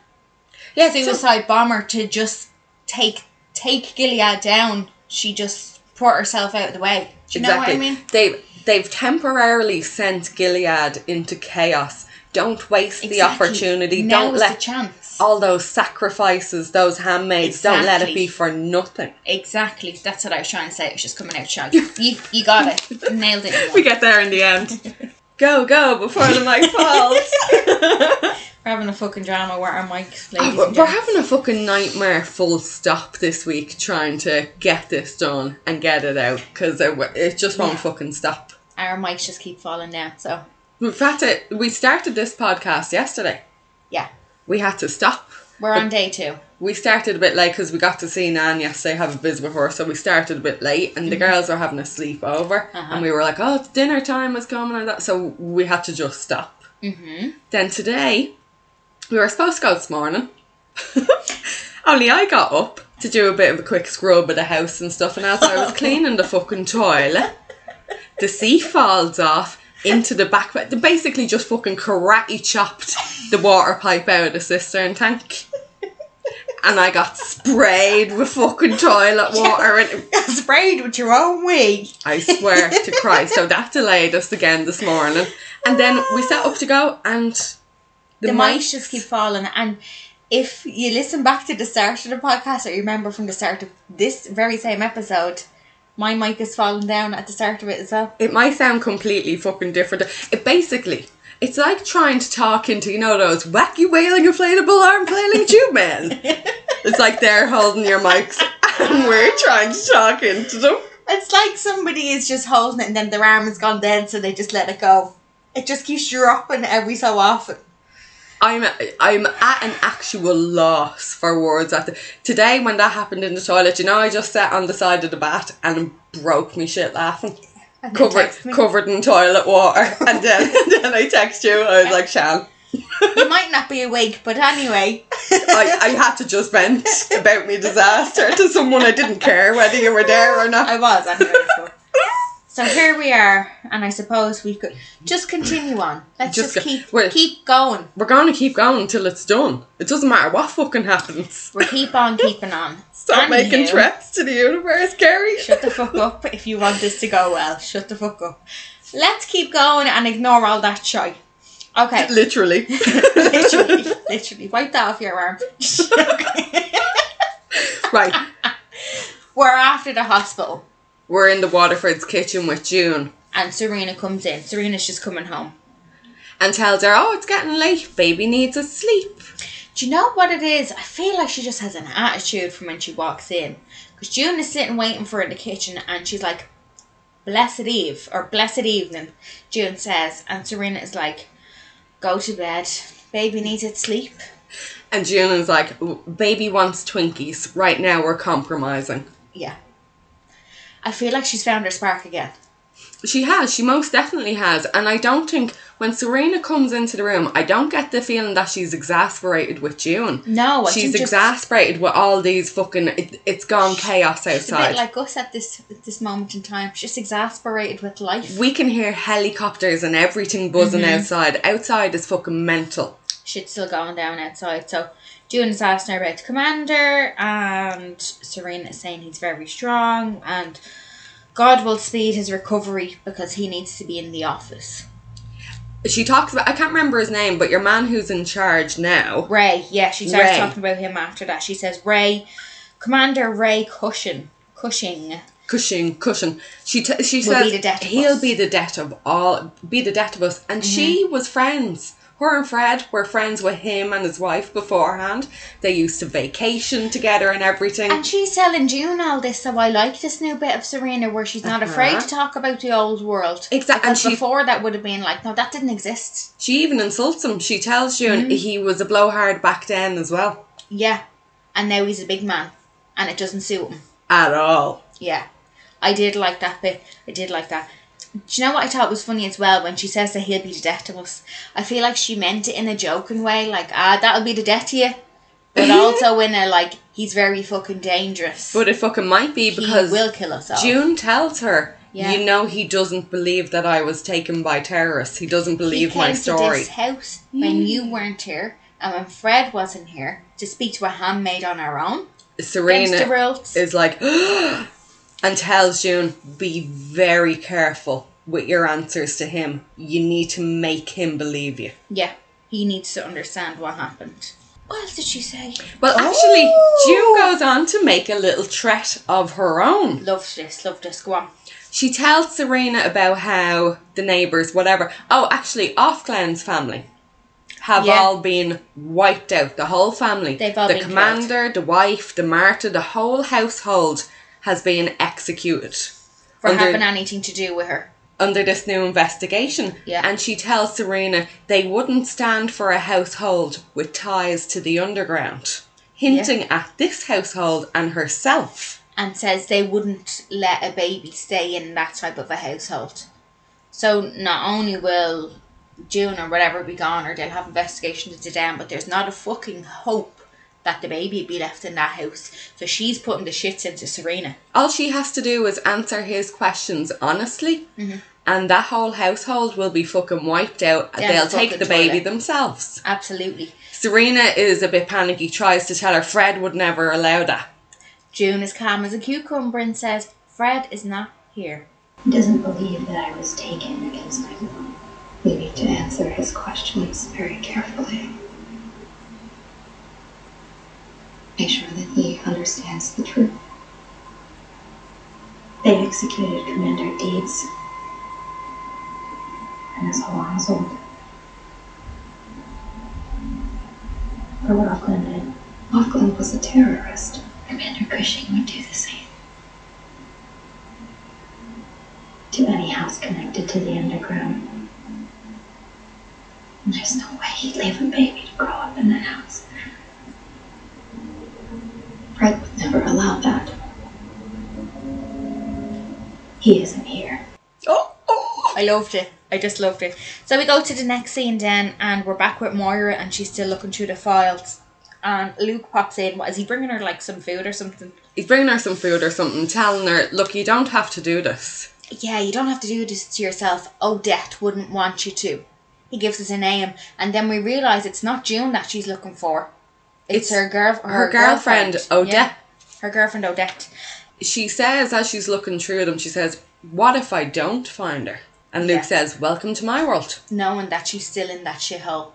yeah, so- suicide bomber, to just take take Gilead down. She just put herself out of the way. Do you know what I mean? They they've temporarily sent Gilead into chaos. Don't waste the opportunity. Now don't let the chance. all those sacrifices, those handmaids, don't let it be for nothing. Exactly. That's what I was trying to say. It was just coming out sharp. You, you got it. Nailed it. We get there in the end. go, go before the mic falls. We're having a fucking drama where our mic, ladies We're and we're having a fucking nightmare full stop this week trying to get this done and get it out because it, it just won't Yeah. fucking stop. Our mics just keep falling down. So In fact, it, we started this podcast yesterday. Yeah. We had to stop. We're on day two. We started a bit late because we got to see Nan yesterday, have a visit with her, so we started a bit late, and the girls were having a sleepover, Uh-huh. and we were like, "Oh, it's dinner time is coming," and that, so we had to just stop. Mm-hmm. Then today, we were supposed to go this morning. Only I got up to do a bit of a quick scrub of the house and stuff, and as I was cleaning the fucking toilet, the sea falls off into the back. They basically just fucking karate chopped the water pipe out of the cistern tank. And I got sprayed with fucking toilet water, and Sprayed with your own wig. I swear to Christ. So that delayed us again this morning. And then we set up to go, and The, the, mics just keep falling. And if you listen back to the start of the podcast, or you remember from the start of this very same episode, my mic is falling down at the start of it as well. it might sound completely fucking different. It basically, it's like trying to talk into, you know, those wacky wailing inflatable arm flailing tube men. it's like they're holding your mics and we're trying to talk into them. It's like somebody is just holding it and then their arm has gone dead, so they just let it go. It just keeps dropping every so often. I'm I'm at an actual loss for words after today when that happened in the toilet. You know, I just sat on the side of the bath and broke me shit laughing, covered covered in toilet water, and then then I text you. I was like, Shan, You might not be awake, but anyway. I, I had to just vent about me disaster to someone I didn't care whether you were there or not. I was anyway. So. So here we are, and I suppose we could just continue on. Let's Just just, keep we're- keep going. We're gonna keep going until it's done. It doesn't matter what fucking happens. We keep on keeping on. Stop making threats to the universe, Gary. Shut the fuck up if you want this to go well. Shut the fuck up. Let's keep going and ignore all that shite. Okay. Literally. literally, literally. Wipe that off your arm. right. We're after the hospital. We're in the Waterford's kitchen with June. And Serena comes in. Serena's just coming home. and tells her, "Oh, it's getting late. Baby needs a sleep." Do you know what it is? I feel like she just has an attitude from when she walks in. Because June is sitting waiting for her in the kitchen and she's like, Blessed Eve, or Blessed Evening, June says. And Serena is like, Go to bed. Baby needs its sleep. And June is like, "Baby wants Twinkies. Right now, we're compromising." Yeah. I feel like she's found her spark again. She has. She most definitely has. And I don't think when Serena comes into the room, I don't get the feeling that she's exasperated with June. No, I She's exasperated with all these fucking. It, it's gone chaos she's a outside. bit like us at this at this moment in time. She's just exasperated with life. we can hear helicopters and everything buzzing Mm-hmm. outside. Outside is fucking mental. shit's still going down outside. So June is asking her about the commander, and Serena is saying he's very strong, and God will speed his recovery because he needs to be in the office. She talks about. I can't remember his name, but your man who's in charge now. Ray, yeah, she starts Ray. talking about him after that. She says Ray, Commander Ray Cushing, Cushing. Cushing, Cushing. She t- she Will says be the death of he'll us. Mm-hmm. be the death of all, be the death of us. And she was friends. Her and Fred were friends with him and his wife beforehand. They used to vacation together and everything. And she's telling June all this, so I like this new bit of Serena where she's not afraid Uh-huh. to talk about the old world. Exactly. and she- before that would have been like, no, that didn't exist. she even insults him. She tells June Mm. he was a blowhard back then as well. Yeah. And now he's a big man. And it doesn't suit him. At all. Yeah. I did like that bit. I did like that. Do you know what I thought was funny as well when she says that he'll be the death of us? I feel like she meant it in a joking way, like, ah, that'll be the death of you. But also in a like, he's very fucking dangerous. But it fucking might be he because will kill us all. June tells her, Yeah. you know, he doesn't believe that I was taken by terrorists. He doesn't he believe came my to story. this house when you weren't here and when Fred wasn't here to speak to a handmaid on our own. Serena is like, and tells June, be very careful with your answers to him. You need to make him believe you. Yeah. He needs to understand what happened. What else did she say? Well, actually, oh! June goes on to make a little threat of her own. Love this, love this. Go on. She tells Serena about how the neighbours, whatever. Oh, actually, Ofglen's family have Yeah. all been wiped out. The whole family. They've all the been commander, the wife, the Martha, the whole household has been executed For Under- having anything to do with her. under this new investigation. Yeah. And she tells Serena they wouldn't stand for a household with ties to the underground, hinting at this household and herself. and says they wouldn't let a baby stay in that type of a household. So not only will June or whatever be gone or they'll have investigations into them, but there's not a fucking hope that the baby be left in that house. So she's putting the shits into Serena. All she has to do is answer his questions honestly, Mm-hmm. and that whole household will be fucking wiped out. Down They'll the take fucking the baby toilet. themselves. Absolutely. Serena is a bit panicky, tries to tell her Fred would never allow that. June is calm as a cucumber and says, Fred is not here. He doesn't believe that I was taken against my will. We need to answer his questions very carefully. Make sure that he understands the truth. They executed Commander Deeds and his whole household. For what Ofglen did. Ofglen was a terrorist. Commander Cushing would do the same. To any house connected to the underground. There's no way he'd leave a baby to grow up in that house. Fred would never allow that. He isn't here. Oh, oh. I loved it. I just loved it. So we go to the next scene then, and we're back with Moira, and she's still looking through the files. And Luke pops in. What is he bringing her? Like some food or something? He's bringing her some food or something, telling her, look, you don't have to do this. Yeah, you don't have to do this to yourself. Odette wouldn't want you to. He gives us a name, and then we realise it's not June that she's looking for. It's, It's her girl, her girlfriend, Odette. Yeah, her girlfriend Odette. She says, as she's looking through them, she says, what if I don't find her? And Luke Yeah. says, welcome to my world. knowing that she's still in that shithole.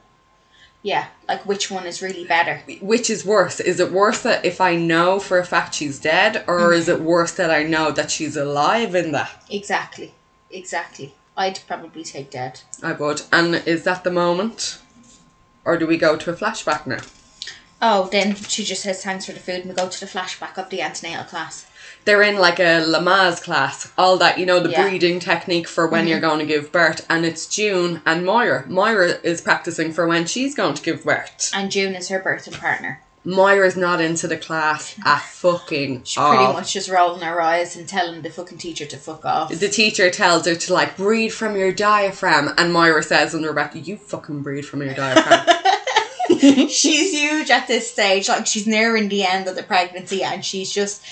Yeah, like which one is really better? Which is worse? Is it worse that if I know for a fact she's dead, or mm-hmm. is it worse that I know that she's alive in that? Exactly, exactly. I'd probably take dead. I would. And is that the moment? Or do we go to a flashback now? Oh, then she just says thanks for the food, and we go to the flashback of the antenatal class. They're in like a Lamaze class, all that, you know, the Yeah. Mm-hmm. breeding technique for when you're going to give birth, and it's June and Moira. Moira is practicing for when she's going to give birth. And June is her birthing partner. Moira's not into the class at fucking She's all. pretty much just rolling her eyes and telling the fucking teacher to fuck off. The teacher tells her to like breathe from your diaphragm, and Moira says her breath, "You fucking breathe from your diaphragm." she's huge at this stage. Like she's nearing the end of the pregnancy, and she's just.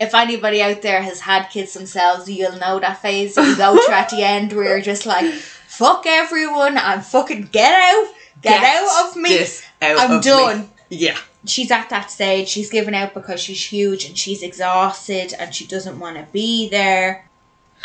If anybody out there has had kids themselves, you'll know that phase you go through at the end where you're just like, "Fuck everyone I'm fucking get out, get, out of me." Out I'm of me. done. Yeah. She's at that stage. She's given out because she's huge and she's exhausted and she doesn't want to be there.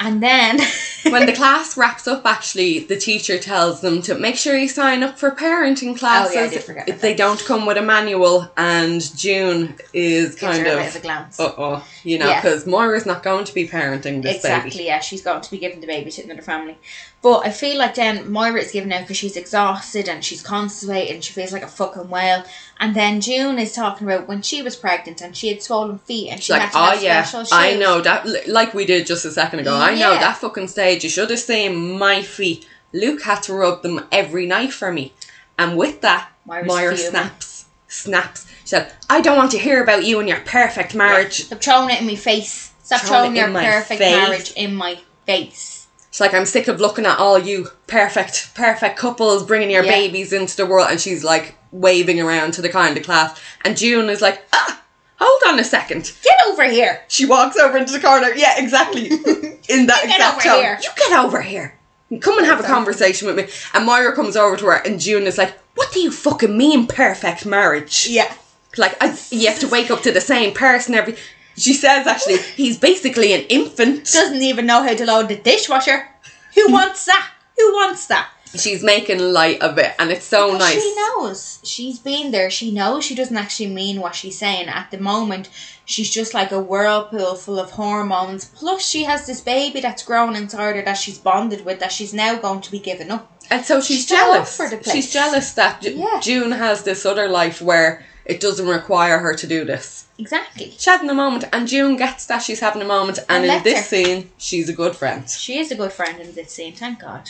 And then when the class wraps up, actually, the teacher tells them to make sure you sign up for parenting classes. Oh, yeah, I did forget about they don't come with a manual, and June is gives kind of of a glance. uh oh, you know, Yeah. because Moira's not going to be parenting this baby. exactly, baby. yeah, she's going to be giving the baby to another family. But I feel like then Moira is giving out because she's exhausted and she's constipated and she feels like a fucking whale. And then June is talking about when she was pregnant and she had swollen feet and she like, had to oh have yeah. I know that. Like we did just a second ago. I know Yeah. that fucking stage. You should have seen my feet. Luke had to rub them every night for me, and with that, Moira fuming. snaps, snaps. She said, "I don't want to hear about you and your perfect marriage." Stop throwing it in my face. Stop Throwing throwing your perfect face. marriage in my face. She's like, "I'm sick of looking at all you perfect, perfect couples bringing your Yeah. babies into the world," and she's like waving around to the kind of class, and June is like, "Ah, hold on a second. Get over here. She walks over into the corner. Yeah, exactly. In that You get exact over tone. here. You get over here. Come and have a conversation with me. And Moira comes over to her, and June is like, "What do you fucking mean, perfect marriage? Yeah. Like, I, you have to wake up to the same person every." She says, "Actually, he's basically an infant." Doesn't even know how to load the dishwasher. Who wants that? Who wants that? She's making light of it, and it's so But nice. She knows. She's been there. She knows she doesn't actually mean what she's saying. At the moment, she's just like a whirlpool full of hormones. Plus, she has this baby that's grown inside her that she's bonded with that she's now going to be giving up. And so she's, She's jealous. over the place. She's jealous that Yeah. June has this other life where it doesn't require her to do this. Exactly. She's having a moment, and June gets that she's having a moment, and, And in this her. scene, she's a good friend. She is a good friend in this scene, thank God.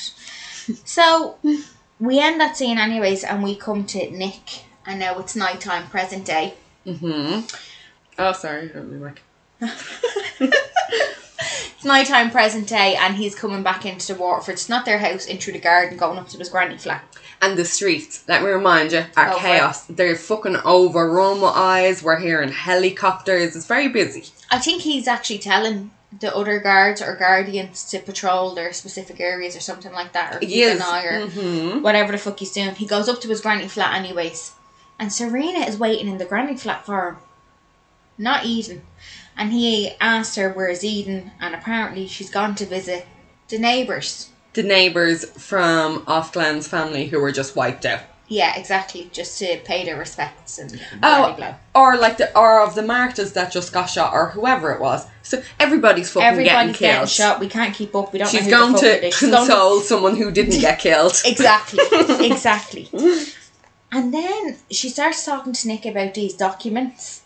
So, we end that scene anyways, and we come to Nick, and now it's nighttime, present day. Mm-hmm. Oh, sorry. I don't like. It's nighttime, present day, and he's coming back into the Waterford. It's not their house, in through the garden, going up to his granny flat. And the streets, let me remind you, are Over. chaos. They're fucking overrun with eyes. We're hearing helicopters. It's very busy. I think he's actually telling the other guards or guardians to patrol their specific areas or something like that, or keep an eye, or Mm-hmm. whatever the fuck he's doing. He goes up to his granny flat anyways, and Serena is waiting in the granny flat for him, not Eden. And he asks her where's Eden, and apparently she's gone to visit the neighbours. The neighbours from Ofglen's family who were just wiped out. Yeah, exactly, just to pay their respects and Oh, blah. or like the or of the Marthas that just got shot, or whoever it was. So everybody's fucking Everybody's getting getting, killed. shot. We can't keep up. We don't She's know who going the fuck to is. She's going to- console someone who didn't get killed. Exactly, exactly. And then she starts talking to Nick about these documents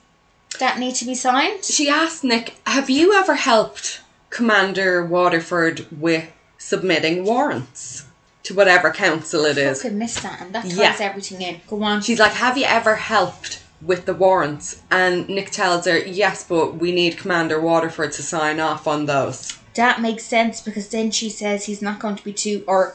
that need to be signed. She asked Nick, "Have you ever helped Commander Waterford with submitting warrants to whatever council it is?" Fucking missed that, and that ties Yeah. everything in. Go on. She's like, "Have you ever helped with the warrants?" And Nick tells her, "Yes, but we need Commander Waterford to sign off on those." that makes sense because then she says he's not going to be too, or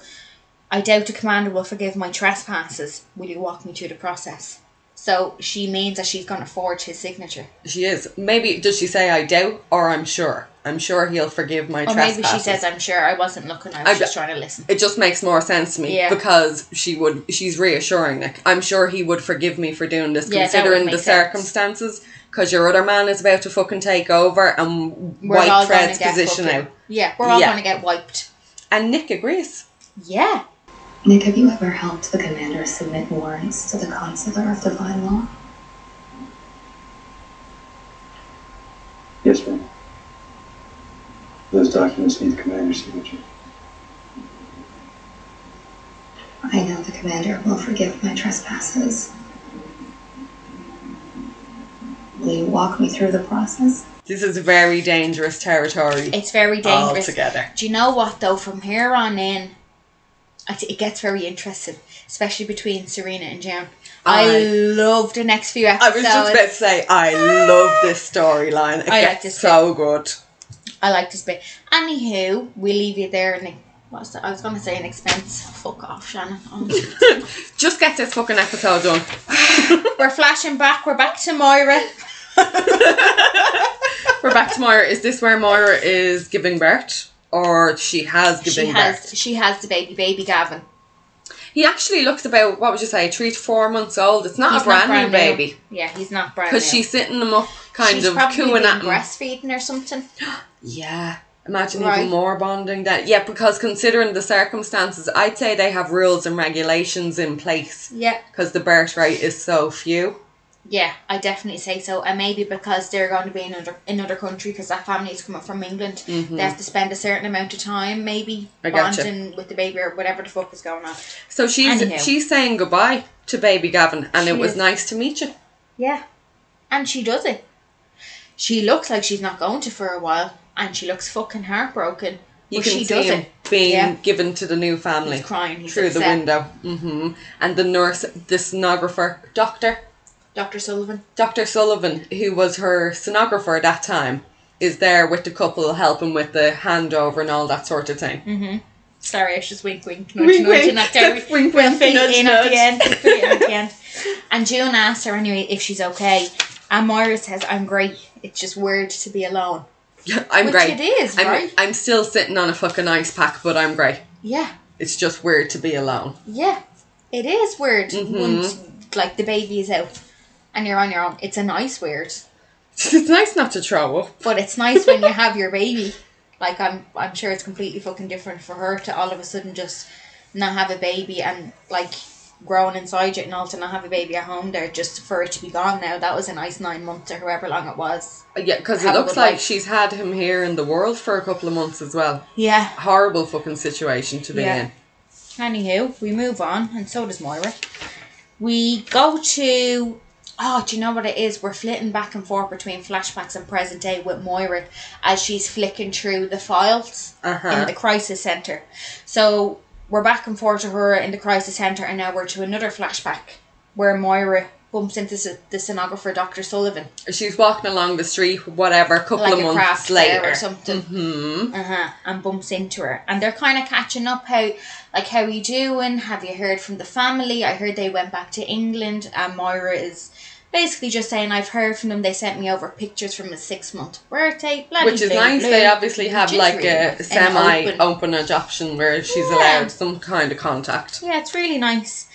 I doubt the commander will forgive my trespasses. Will you walk me through the process? So she means that she's going to forge his signature. She is. Maybe does she say I doubt or I'm sure? I'm sure he'll forgive my Or maybe she says, I'm sure I wasn't looking, I was I- just trying to listen. it just makes more sense to me Yeah. because she would she's reassuring Nick. I'm sure he would forgive me for doing this Yeah, considering the sense. circumstances because your other man is about to fucking take over and We're all white gonna threads get position fucking- out. Yeah, we're all Yeah. going to get wiped. And Nick agrees. Yeah. Nick, have you ever helped the commander submit warrants to the consular of divine law? Yes, ma'am. Those documents need the commander's signature. I know the commander will forgive my trespasses. Will you walk me through the process? This is very dangerous territory It's very dangerous. altogether. Do you know what though? From here on in, I th- it gets very interesting, especially between Serena and June. I, I- love the next few episodes. I was just about to say I love this storyline. It I like this so good. I like this bit. Anywho, we leave you there. And what's that? I was gonna say an expense. Fuck off, Shannon. Oh. Just get this fucking episode done. we're flashing back. We're back to Moira. We're back to Moira. Is this where Moira is giving birth? Or she has She given has. birth? She has the baby. Baby Gavin. He actually looks about, what would you say, three to four months old. It's not He's a brand, not new baby. Yeah, he's not brand Because she's sitting him up, kind She's of probably cooing been at him. breastfeeding or something. Yeah. Imagine Right. even more bonding that. Yeah, because considering the circumstances, I'd say they have rules and regulations in place Yeah. because the birth rate is so few. Yeah, I definitely say so. And maybe because they're going to be in another another country because that family's coming from England, they have to spend a certain amount of time maybe Mm-hmm. Bonding with the baby or whatever the fuck is going on. So she's Anyhow. she's saying goodbye to baby Gavin, and She it was is. nice to meet you. Yeah. And she does it. She looks like she's not going to for a while, and she looks fucking heartbroken. You but can she see him it. being Yeah. given to the new family He's crying. He's through the upset. window. hmm And the nurse, the sonographer, doctor, Dr. Sullivan. Dr. Sullivan, who was her sonographer at that time, is there with the couple helping with the handover and all that sort of thing. Mm-hmm. Sorry, I just wink, wink, nudge, Wink, nudge, wink. and that Gary. Wink, wink, fit nudge, in at nudge. the end. Fit in at the end. And June asked her anyway if she's okay, and Moira says, "I'm great. It's just weird to be alone." I'm Which great. it is, I'm, right? I'm still sitting on a fucking ice pack, but I'm great. Yeah, It's just weird to be alone. yeah, it is weird Mhm. once like the baby is out and you're on your own. It's a nice weird, It's nice not to throw up. but it's nice when you have your baby. Like I'm, I'm sure it's completely fucking different for her to all of a sudden just not have a baby and like growing inside you and all to not have a baby at home there just for it to be gone now. That was a nice nine months or however long it was. Yeah, because it Have a looks good like life. she's had him here in the world for a couple of months as well. Yeah. Horrible fucking situation to be Yeah. in. Anywho, we move on, and so does Moira. We go to. Oh, do you know what it is? We're flitting back and forth between flashbacks and present day with Moira as she's flicking through the files Uh-huh. in the crisis center. So we're back and forth to her in the crisis center, and now we're to another flashback where Moira bumps into the sonographer, Dr. Sullivan, She's walking along the street, whatever, a couple like of a months later. or something. hmm uh-huh, and bumps into her and they're kind of catching up how like how are you doing have you heard from the family i heard they went back to england and moira is basically just saying i've heard from them they sent me over pictures from a six month birthday Which is nice. They obviously have like really a nice. Semi open- open adoption where she's Yeah. allowed some kind of contact. yeah it's really nice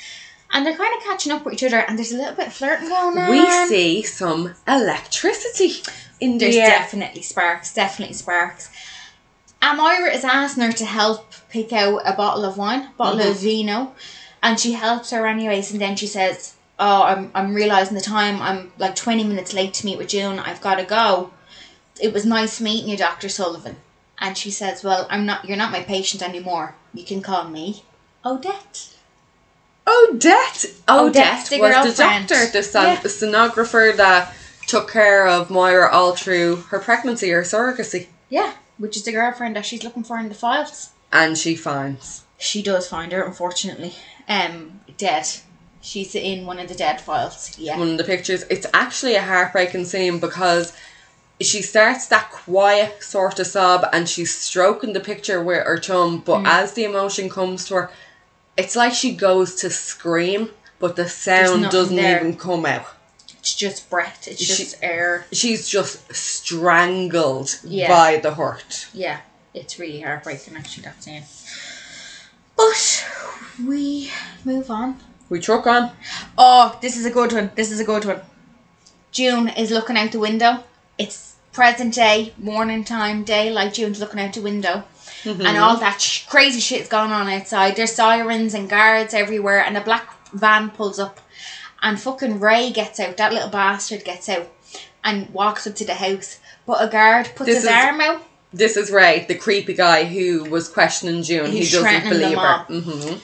and they're kind of catching up with each other and there's a little bit of flirting going on We see some electricity in There's the definitely sparks, definitely sparks. And Moira is asking her to help pick out a bottle of wine, bottle Mm-hmm. of vino, and she helps her anyways. And then she says, "Oh, I'm I'm realizing the time. I'm like 20 minutes late to meet with June. I've got to go. It was nice meeting you, Doctor Sullivan." And she says, "Well, I'm not. You're not my patient anymore. You can call me Odette." Odette. Odette, Odette the was the doctor, the, son- Yeah. sonographer that took care of Moira all through her pregnancy or surrogacy. Yeah, which is the girlfriend that she's looking for in the files. And she finds. She does find her, unfortunately. Um, dead. She's in one of the dead files. Yeah. one of the pictures. It's actually a heartbreaking scene because she starts that quiet sort of sob and she's stroking the picture with her thumb, but Mm. as the emotion comes to her, it's like she goes to scream, but the sound doesn't there. even come out. It's just breath. It's She- just air. She's just strangled Yeah. by the hurt. Yeah. It's really heartbreaking, actually, that scene. But we move on. We truck on. Oh, this is a good one. This is a good one. June is looking out the window. It's present day, morning time, day, daylight. June's looking out the window. Mm-hmm. And all that sh- crazy shit's going on outside. There's sirens and guards everywhere, and a black van pulls up. And fucking Ray gets out, that little bastard gets out and walks up to the house. But a guard puts This his is- arm out. This is Ray, the creepy guy who was questioning June. He's he doesn't believe her. all. Mm-hmm.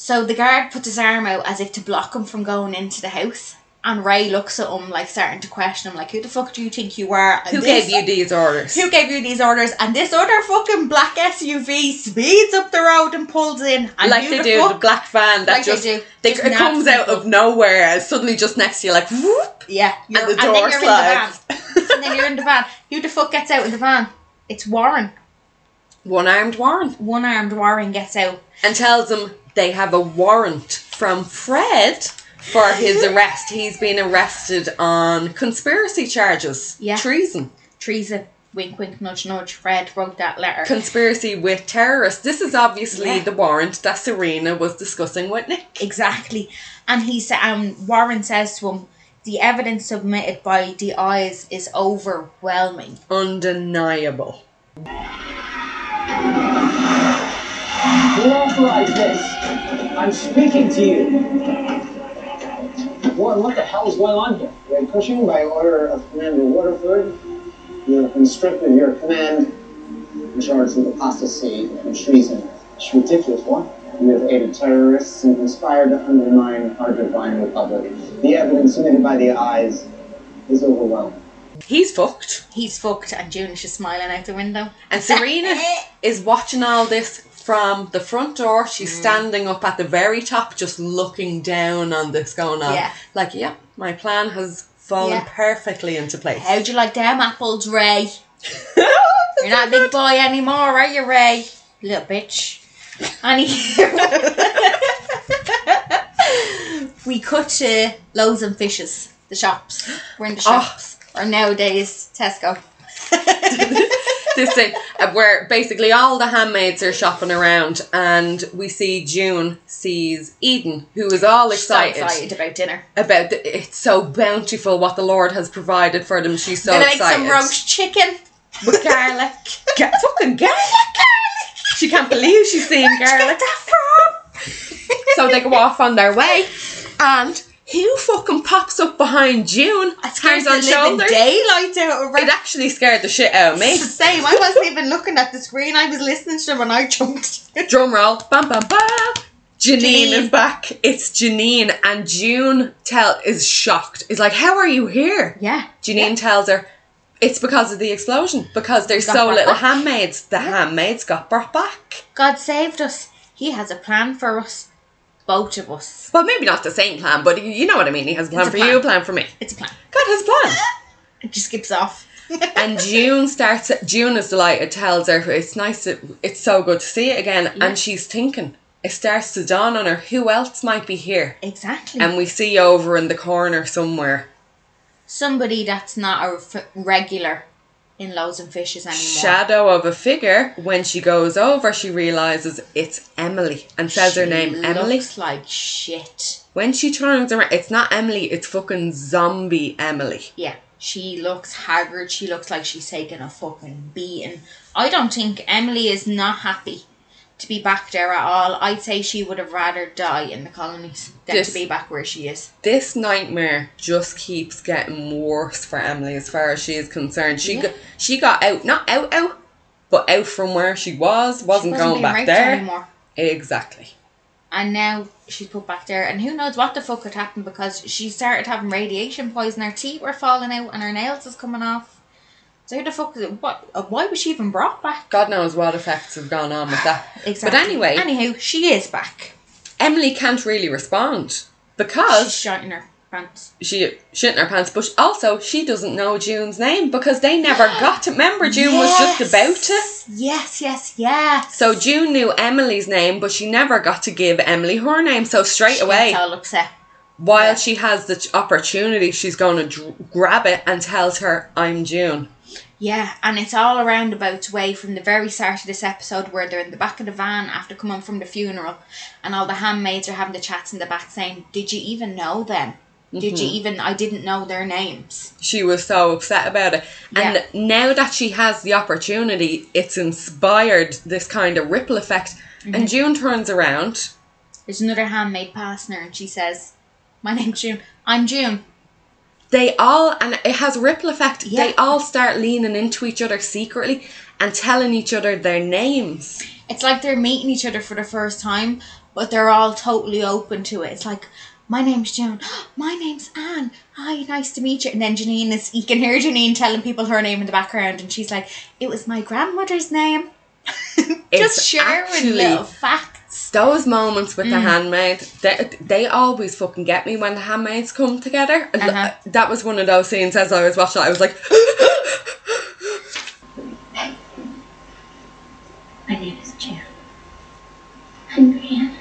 So the guard puts his arm out as if to block him from going into the house. And Ray looks at him like starting to question him, like, who the fuck do you think you are? And Who this- gave you these orders? Who gave you these orders? And this other fucking black SUV speeds up the road and pulls in. And like they the do fuck- the black van that Like they just, do. they- Just it comes out of nowhere and suddenly just next to you like whoop Yeah. and the door you're slides. In the van. and then you're in the van. Who the fuck gets out of the van? It's Warren. One armed Warren One armed Warren gets out. and tells them they have a warrant from Fred for his arrest. He's been arrested on conspiracy charges, Yeah. treason, Treason. Wink, wink, nudge, nudge. Fred wrote that letter. conspiracy with terrorists. This is obviously Yeah. the warrant that Serena was discussing with Nick. Exactly. And he said, um, Warren says to him, the evidence submitted by the eyes is overwhelming. Undeniable. Who authorized this? I'm speaking to you. Warren, what the hell is going on here? Ray Cushing, by order of Commander Waterford, you have instructed your command in charge of apostasy and treason. It's ridiculous, what? You have aided terrorists and conspired to undermine our divine republic. The evidence submitted by the eyes is overwhelming. He's fucked. He's fucked, and June is just smiling out the window. And Serena is watching all this from the front door. She's Mm. standing up at the very top, just looking down on this going on. Yeah. Like, yeah, my plan has fallen Yeah. perfectly into place. How'd you like them apples, Ray? You're not a big boy anymore, are you, Ray? Little bitch. Any. we cut to loaves and fishes, the shops. We're in the shops. Or nowadays, Tesco. this thing uh, where basically all the handmaids are shopping around, and we see June sees Eden, who is all She's so excited, excited about dinner. about the, it's so bountiful what the Lord has provided for them. She's so Gonna make some roast chicken with garlic. Ga- fucking garlic. She can't believe she's seeing garlic. so they go off on their way, and who fucking pops up behind June? Scares hands on the living shoulder. daylight out of. It actually scared the shit out of me. It's the same. I wasn't even looking at the screen. I was listening to them and I jumped. Drum roll, bam bam bam. Janine, Janine. is back. It's Janine, and June tell is shocked. Is like, "How are you here?" Yeah. Janine tells her, "It's because of the explosion. Because there's Got so little back." handmaids. The handmaids got brought back. God saved us. He has a plan for us. Both of us. Well, maybe not the same plan, but you know what I mean. He has a plan a for plan. you, a plan for me. It's a plan. God has a plan. It just skips off. and June starts. June is delighted. Tells her it's nice. To, it's so good to see it again. Yeah. And she's thinking. It starts to dawn on her. Who else might be here? Exactly. And we see over in the corner somewhere Somebody that's not a regular in Loaves and Fishes anymore. shadow of a figure. When she goes over, she realizes it's Emily and says her She name Emily. Looks like shit. When she turns around, it's not Emily. It's fucking zombie Emily. Yeah. She looks haggard. She looks like she's taken a fucking beating. I don't think Emily is not happy to be back there at all. I'd say she would have rather die in the colonies than This- to be back where she is. This nightmare just keeps getting worse for Emily as far as she is concerned. She Yeah. got, she got out, not out out, but out from where she was. Wasn't, Wasn't going back there anymore. Exactly. And now she's put back there, and who knows what the fuck had happened because she started having radiation poison. Her teeth were falling out, and her nails was coming off. So who the fuck? is it? What? uh, Why was she even brought back? God knows what effects have gone on with that. Exactly. But anyway, anywho, she is back. Emily can't really respond because She's shot in her pants. she shit in her pants, but also she doesn't know June's name because they never got to. Remember, June was just about to. Yes, yes, yes. So June knew Emily's name, but she never got to give Emily her name. So straight She away, all upset. While she has the opportunity, she's going to dr- grab it and tells her, "I'm June." Yeah, and it's all around about way from the very start of this episode where they're in the back of the van after coming from the funeral, and all the handmaids are having the chats in the back saying, "Did you even know them? Did you Mhm. even? I didn't know their names." She was so upset about it, and now that she has the opportunity, it's inspired this kind of ripple effect. Mhm. And June turns around. There's another handmaid passing her, and she says, "My name's June. I'm June." They all, and it has ripple effect. Yeah. They all start leaning into each other secretly and telling each other their names. It's like they're meeting each other for the first time, but they're all totally open to it. It's like, my name's June. My name's Anne. Hi, nice to meet you. And then Janine is, you can hear Janine telling people her name in the background, and she's like, it was my grandmother's name. It's Just sharing actually- little facts. Those moments with the Mm. handmaid, they, they always fucking get me when the handmaids come together. Uh-huh. That was one of those scenes as I was watching it, I was like, My name is June. I'm Brianna.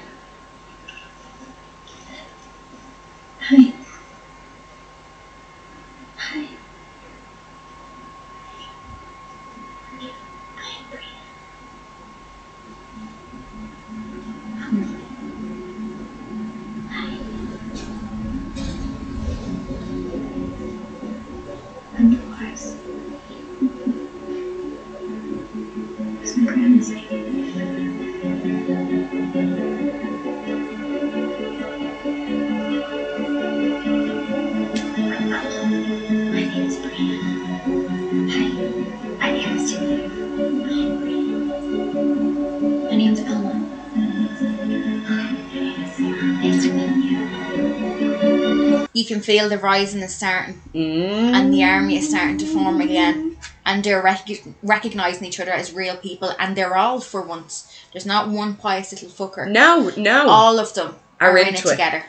Can feel the rising is starting, Mm. and the army is starting to form again, and they're rec- recognizing each other as real people, and they're all for once. There's not one pious little fucker. No, no. All of them Are are, in it it. together.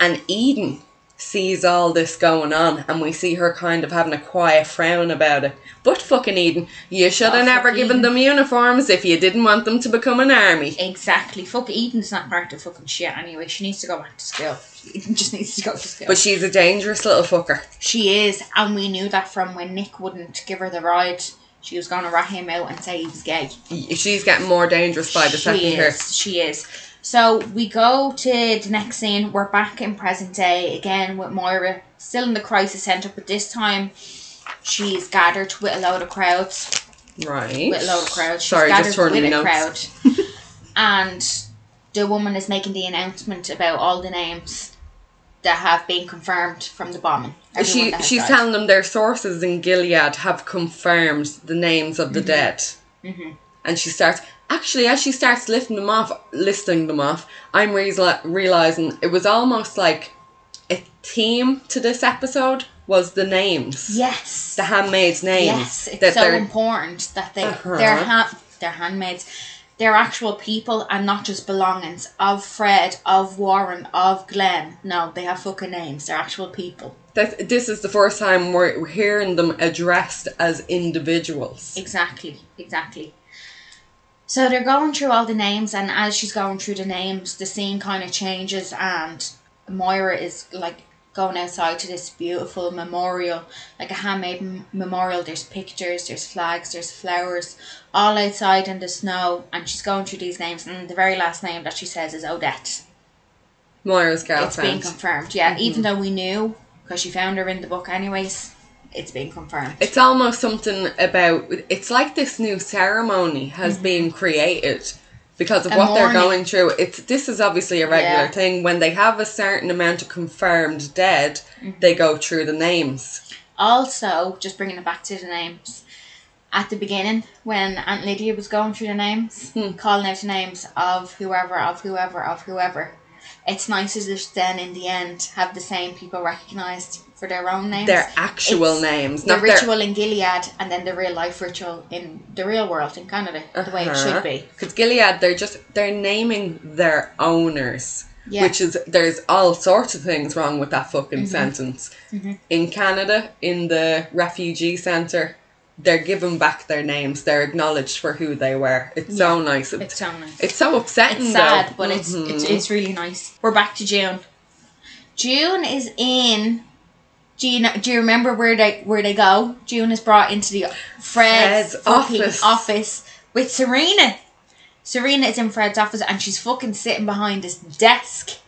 And Eden sees all this going on, and we see her kind of having a quiet frown about it. But fucking Eden, you should have Oh, never given Eden. them uniforms if you didn't want them to become an army. Exactly. Fuck Eden's not part of fucking shit anyway. She needs to go back to school. Just needs to go to school. But she's a dangerous little fucker. She is, and we knew that from when Nick wouldn't give her the ride. She was going to rat him out and say he was gay. She's getting more dangerous by the she second here. is. She is. So we go to the next scene. We're back in present day again with Moira, still in the crisis centre, but this time she's gathered with a load of crowds. Right. With a load of crowds. She's Sorry, just turning with a notes. crowd, and the woman is making the announcement about all the names that have been confirmed from the bombing. Everyone She she's died. telling them their sources in Gilead have confirmed the names of the Mm-hmm. dead. Mhm. And she starts actually as she starts lifting them off, listing them off. I'm reala- realizing it was almost like a theme to this episode was the names, Yes. the handmaids' names. Yes, it's that so important that they Uh-huh. they're ha- they're handmaids. They're actual people and not just belongings of Fred, of Warren, of Glenn. No, they have fucking names. They're actual people. that this is the first time we're hearing them addressed as individuals. Exactly, exactly. So they're going through all the names, and as she's going through the names, the scene kind of changes, and Moira is like going outside to this beautiful memorial, like a handmade m- memorial. There's pictures, there's flags, there's flowers, all outside in the snow, and she's going through these names, and the very last name that she says is Odette. Moira's It's been confirmed, yeah. Mhm. Even though we knew, because she found her in the book, anyways. It's been confirmed. It's almost something about it's like this new ceremony has been created because of. A what they're going through. It's this is obviously a regular Yeah. thing. When they have a certain amount of confirmed dead, Mm-hmm. they go through the names. Also, just bringing it back to the names, at the beginning when Aunt Lydia was going through the names, Hmm. calling out the names of whoever, of whoever, of whoever, it's nice to just then in the end have the same people recognised for their own names. Their actual It's names, the not their ritual in Gilead and then the real life ritual in the real world in Canada, the way it should be. Because Gilead, they're just they're naming their owners, Yeah. which is there's all sorts of things wrong with that fucking Mhm. sentence. Mhm. In Canada, in the refugee center, they're given back their names. They're acknowledged for who they were. It's so nice. It's so nice. It's so upsetting. It's sad, though. but it's, it's Mhm. it's really nice. We're back to June. June is in. Do you know, do you remember where they where they go? June is brought into the Fred's, Fred's office. office. with Serena. Serena is in Fred's office and she's fucking sitting behind his desk.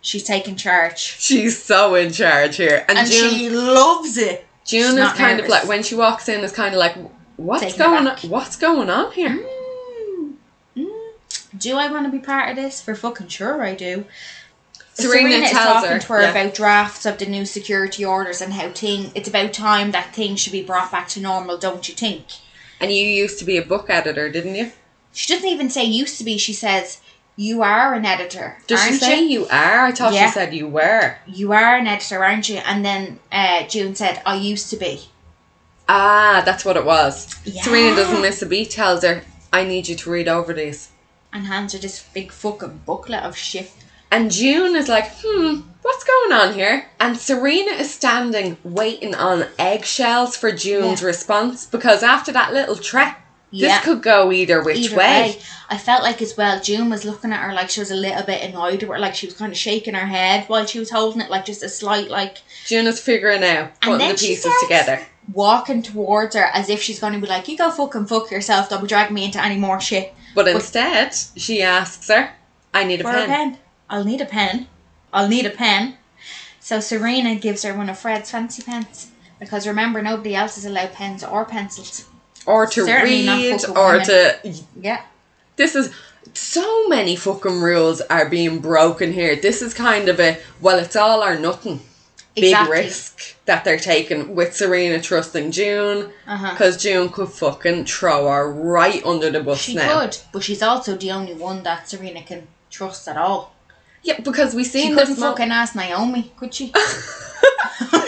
She's taking charge, She's so in charge here, and, and, June. she loves it. June she's is kind of like when she walks in, is kind of like, what's Taken going on? What's going on here? Mm. Mm. Do I want to be part of this? For fucking sure, I do. Serena Serena, is talking her, to her yeah. about drafts of the new security orders and how thing. It's about time that things should be brought back to normal, don't you think? And you used to be a book editor, didn't you? She doesn't even say used to be. She says you are an editor. Does she say you? you are? I thought Yeah. she said you were. You are an editor, aren't you? And then uh, June said, I used to be. Ah, that's what it was. Yeah. Serena doesn't miss a beat. Tells her, "I need you to read over these." And hands her this big fucking booklet of shit. And June is like, "Hmm, what's going on here?" And Serena is standing, waiting on eggshells for June's Yeah. response because after that little trek, Yeah. this could go either which Either way. I felt like as well, June was looking at her like she was a little bit annoyed her, like she was kind of shaking her head while she was holding it, like just a slight, like June is figuring out, putting the pieces together. walking towards her as if she's going to be like, you go fucking fuck yourself, don't be dragging me into any more shit. But instead, she asks her, "I need a pen." a pen. I'll need a pen. I'll need a pen. So Serena gives her one of Fred's fancy pens. Because remember, nobody else is allowed pens or pencils. or to Certainly read, or women. to Yeah. This is so many fucking rules are being broken here. This is kind of a well, it's all or nothing. Big Exactly. risk that they're taking with Serena trusting June Uh-huh. because June could fucking throw her right under the bus She now. could, but she's also the only one that Serena can trust at all. Yeah, because we She seen couldn't this fucking ask Naomi, could she?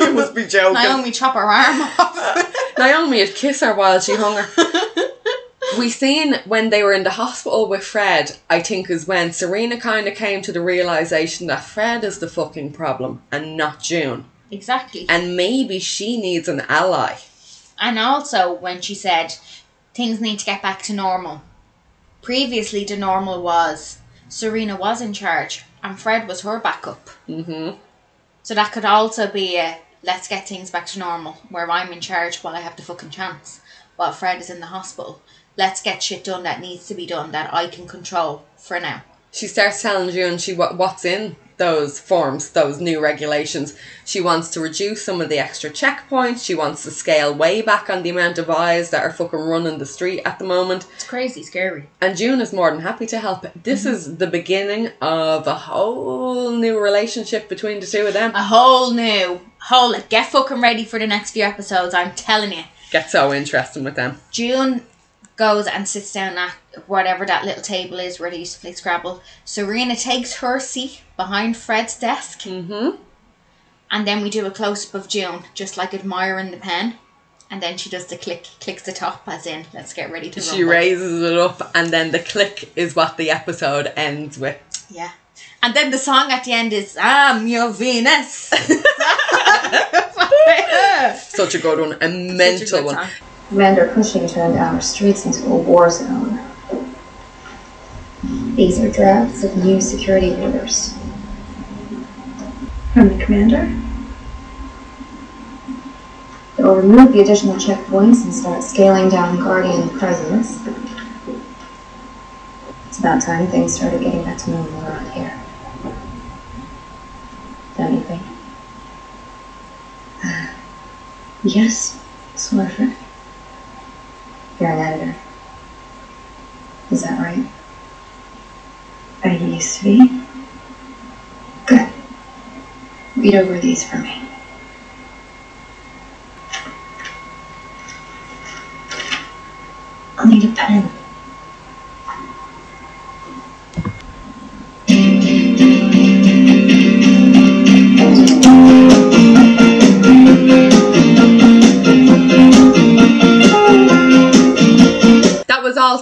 you must be joking. Naomi chop her arm off. Naomi would kiss her while she hung her. we seen when they were in the hospital with Fred, I think is when Serena kind of came to the realization that Fred is the fucking problem and not June. exactly. And maybe she needs an ally. And also when she said things need to get back to normal. Previously, the normal was Serena was in charge and Fred was her backup. hmm So that could also be a let's get things back to normal, where I'm in charge while I have the fucking chance, while Fred is in the hospital. Let's get shit done that needs to be done that I can control for now. She starts telling June she what what's in those forms, those new regulations. She wants to reduce some of the extra checkpoints. She wants to scale way back on the amount of eyes that are fucking running the street at the moment. It's crazy scary. And June is more than happy to help. This mm-hmm. is the beginning of a whole new relationship between the two of them. A whole new, whole, get fucking ready for the next few episodes, I'm telling you. Get so interesting with them. June goes and sits down at whatever that little table is where they used to play Scrabble. Serena takes her seat behind Fred's desk, Mm-hmm. and then we do a close up of June, just like admiring the pen. And then she does the click, clicks the top, as in, let's get ready to She rumble. raises it up, and then the click is what the episode ends with. Yeah. And then the song at the end is, I'm your Venus. Such a good one, a Such a mental one. song. Commander Cushing turned our streets into a war zone. These are drafts of new security orders. From the commander? It will remove the additional checkpoints and start scaling down Guardian presence. It's about time things started getting back to normal around here. Don't you think? Yes. Sort of. You're an editor. Is that right? I used to be. Good. Read over these for me. I'll need a pen.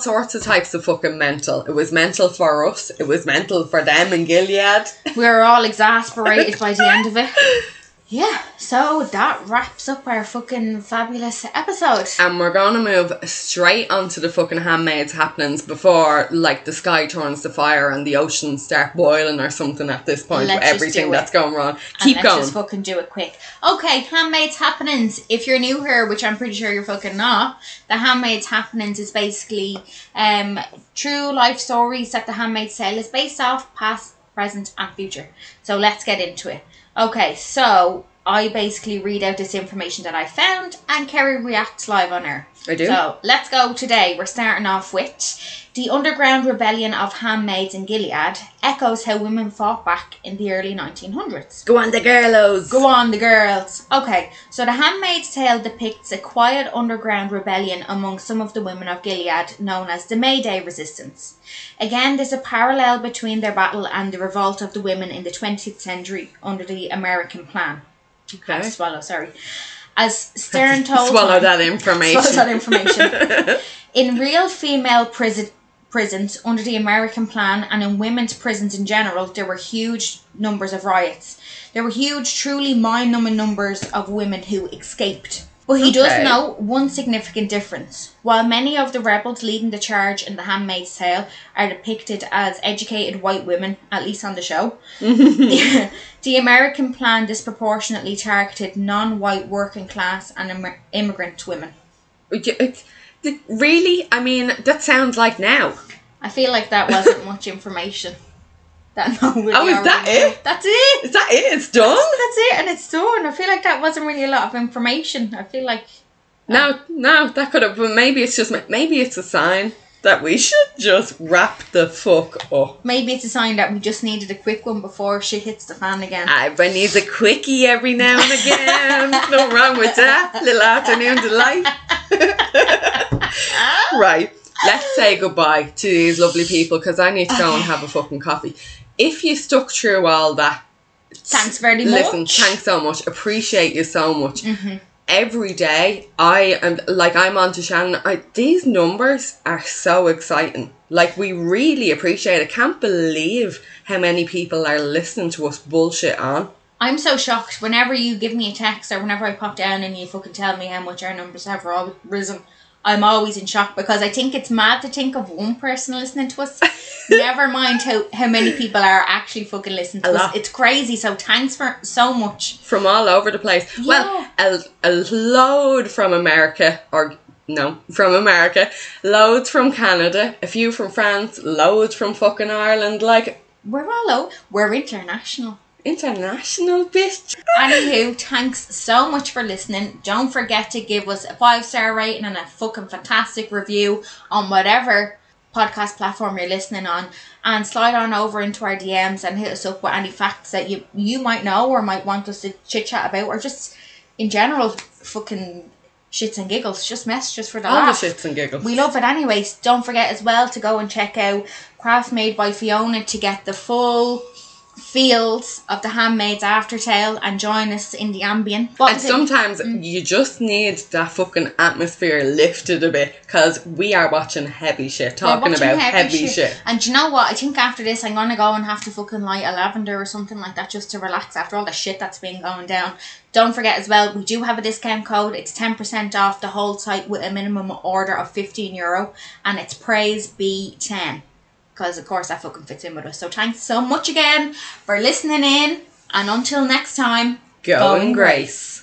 Sorts of types of fucking mental. It was mental for us. It was mental for them in Gilead. We were all exasperated by the end of it. Yeah, so that wraps up our fucking fabulous episode. And we're gonna move straight onto the fucking handmaids happenings before like the sky turns to fire and the oceans start boiling or something at this point Let's with everything that's going wrong. Keep let's going. just fucking do it quick. Okay, Handmaid's Happenings. If you're new here, which I'm pretty sure you're fucking not, the Handmaid's Happenings is basically um true life stories that the Handmaid's Tale is based off, past, present, and future. So let's get into it. Okay, so I basically read out this information that I found, and Kerry reacts live on air. I do. So let's go today. We're starting off with the underground rebellion of handmaids in Gilead echoes how women fought back in the early 1900s. Go on the girlos. Go on, the girls. Okay, so the Handmaid's Tale depicts a quiet underground rebellion among some of the women of Gilead known as the May Day Resistance. Again, there's a parallel between their battle and the revolt of the women in the 20th century under the American Plan. Okay. swallow, sorry. As Stern told Swallow him- that information. Swallow that information. in real female prison prisons under the American plan and in women's prisons in general, there were huge numbers of riots. There were huge, truly mind numbing numbers of women who escaped. But he does Okay. note one significant difference. While many of the rebels leading the charge in The Handmaid's Tale are depicted as educated white women, at least on the show, the, the American plan disproportionately targeted non white working class and Im- immigrant women. It- uh, it- really? I mean, that sounds like now. I feel like that wasn't much information. That Oh, is that it? That's it. Is that it? It's done? That's it, and it's done. I feel like that wasn't really a lot of information. I feel like No, uh, no, that could have. But maybe it's just. Maybe it's a sign that we should just wrap the fuck up. maybe it's a sign that we just needed a quick one before shit hits the fan again. I, Everybody needs a quickie every now and again. no wrong with that. Little afternoon delight. right. Let's say goodbye to these lovely people because I need to go and have a fucking coffee. If you stuck through all that, Thanks very listen, much. thanks so much. Appreciate you so much. Mhm. Every day, I am like I'm on to Shannon. I, these numbers are so exciting. Like we really appreciate it. I can't believe how many people are listening to us bullshit on. I'm so shocked whenever you give me a text or whenever I pop down and you fucking tell me how much our numbers have risen. I'm always in shock because I think it's mad to think of one person listening to us. Never mind how, how many people are actually fucking listening to A us. lot. It's crazy. So thanks for so much. from all over the place. Well, a, a load from America, or no, from America, loads from Canada, a few from France, loads from fucking Ireland, like We're all out. We're international. International bitch. Anywho, thanks so much for listening. Don't forget to give us a five star rating and a fucking fantastic review on whatever podcast platform you're listening on. And slide on over into our DMs and hit us up with any facts that you you might know or might want us to chit chat about or just in general fucking shits and giggles. Just messages for the All the shits and giggles. We love it anyways. Don't forget as well to go and check out Craft Made by Fiona to get the full feels of the Handmaid's Aftertale and join us in the ambient. What and it? sometimes mm. you just need that fucking atmosphere lifted a bit because we are watching heavy shit, talking about heavy, shit. And you know what? I think after this, I'm gonna go and have to fucking light a lavender or something like that just to relax after all the shit that's been going down. Don't forget as well, we do have a discount code. It's ten percent off the whole site with a minimum order of fifteen euro, and it's Praise B ten. Because of course that fucking fits in with us. So thanks so much again for listening in, and until next time, Go go in grace.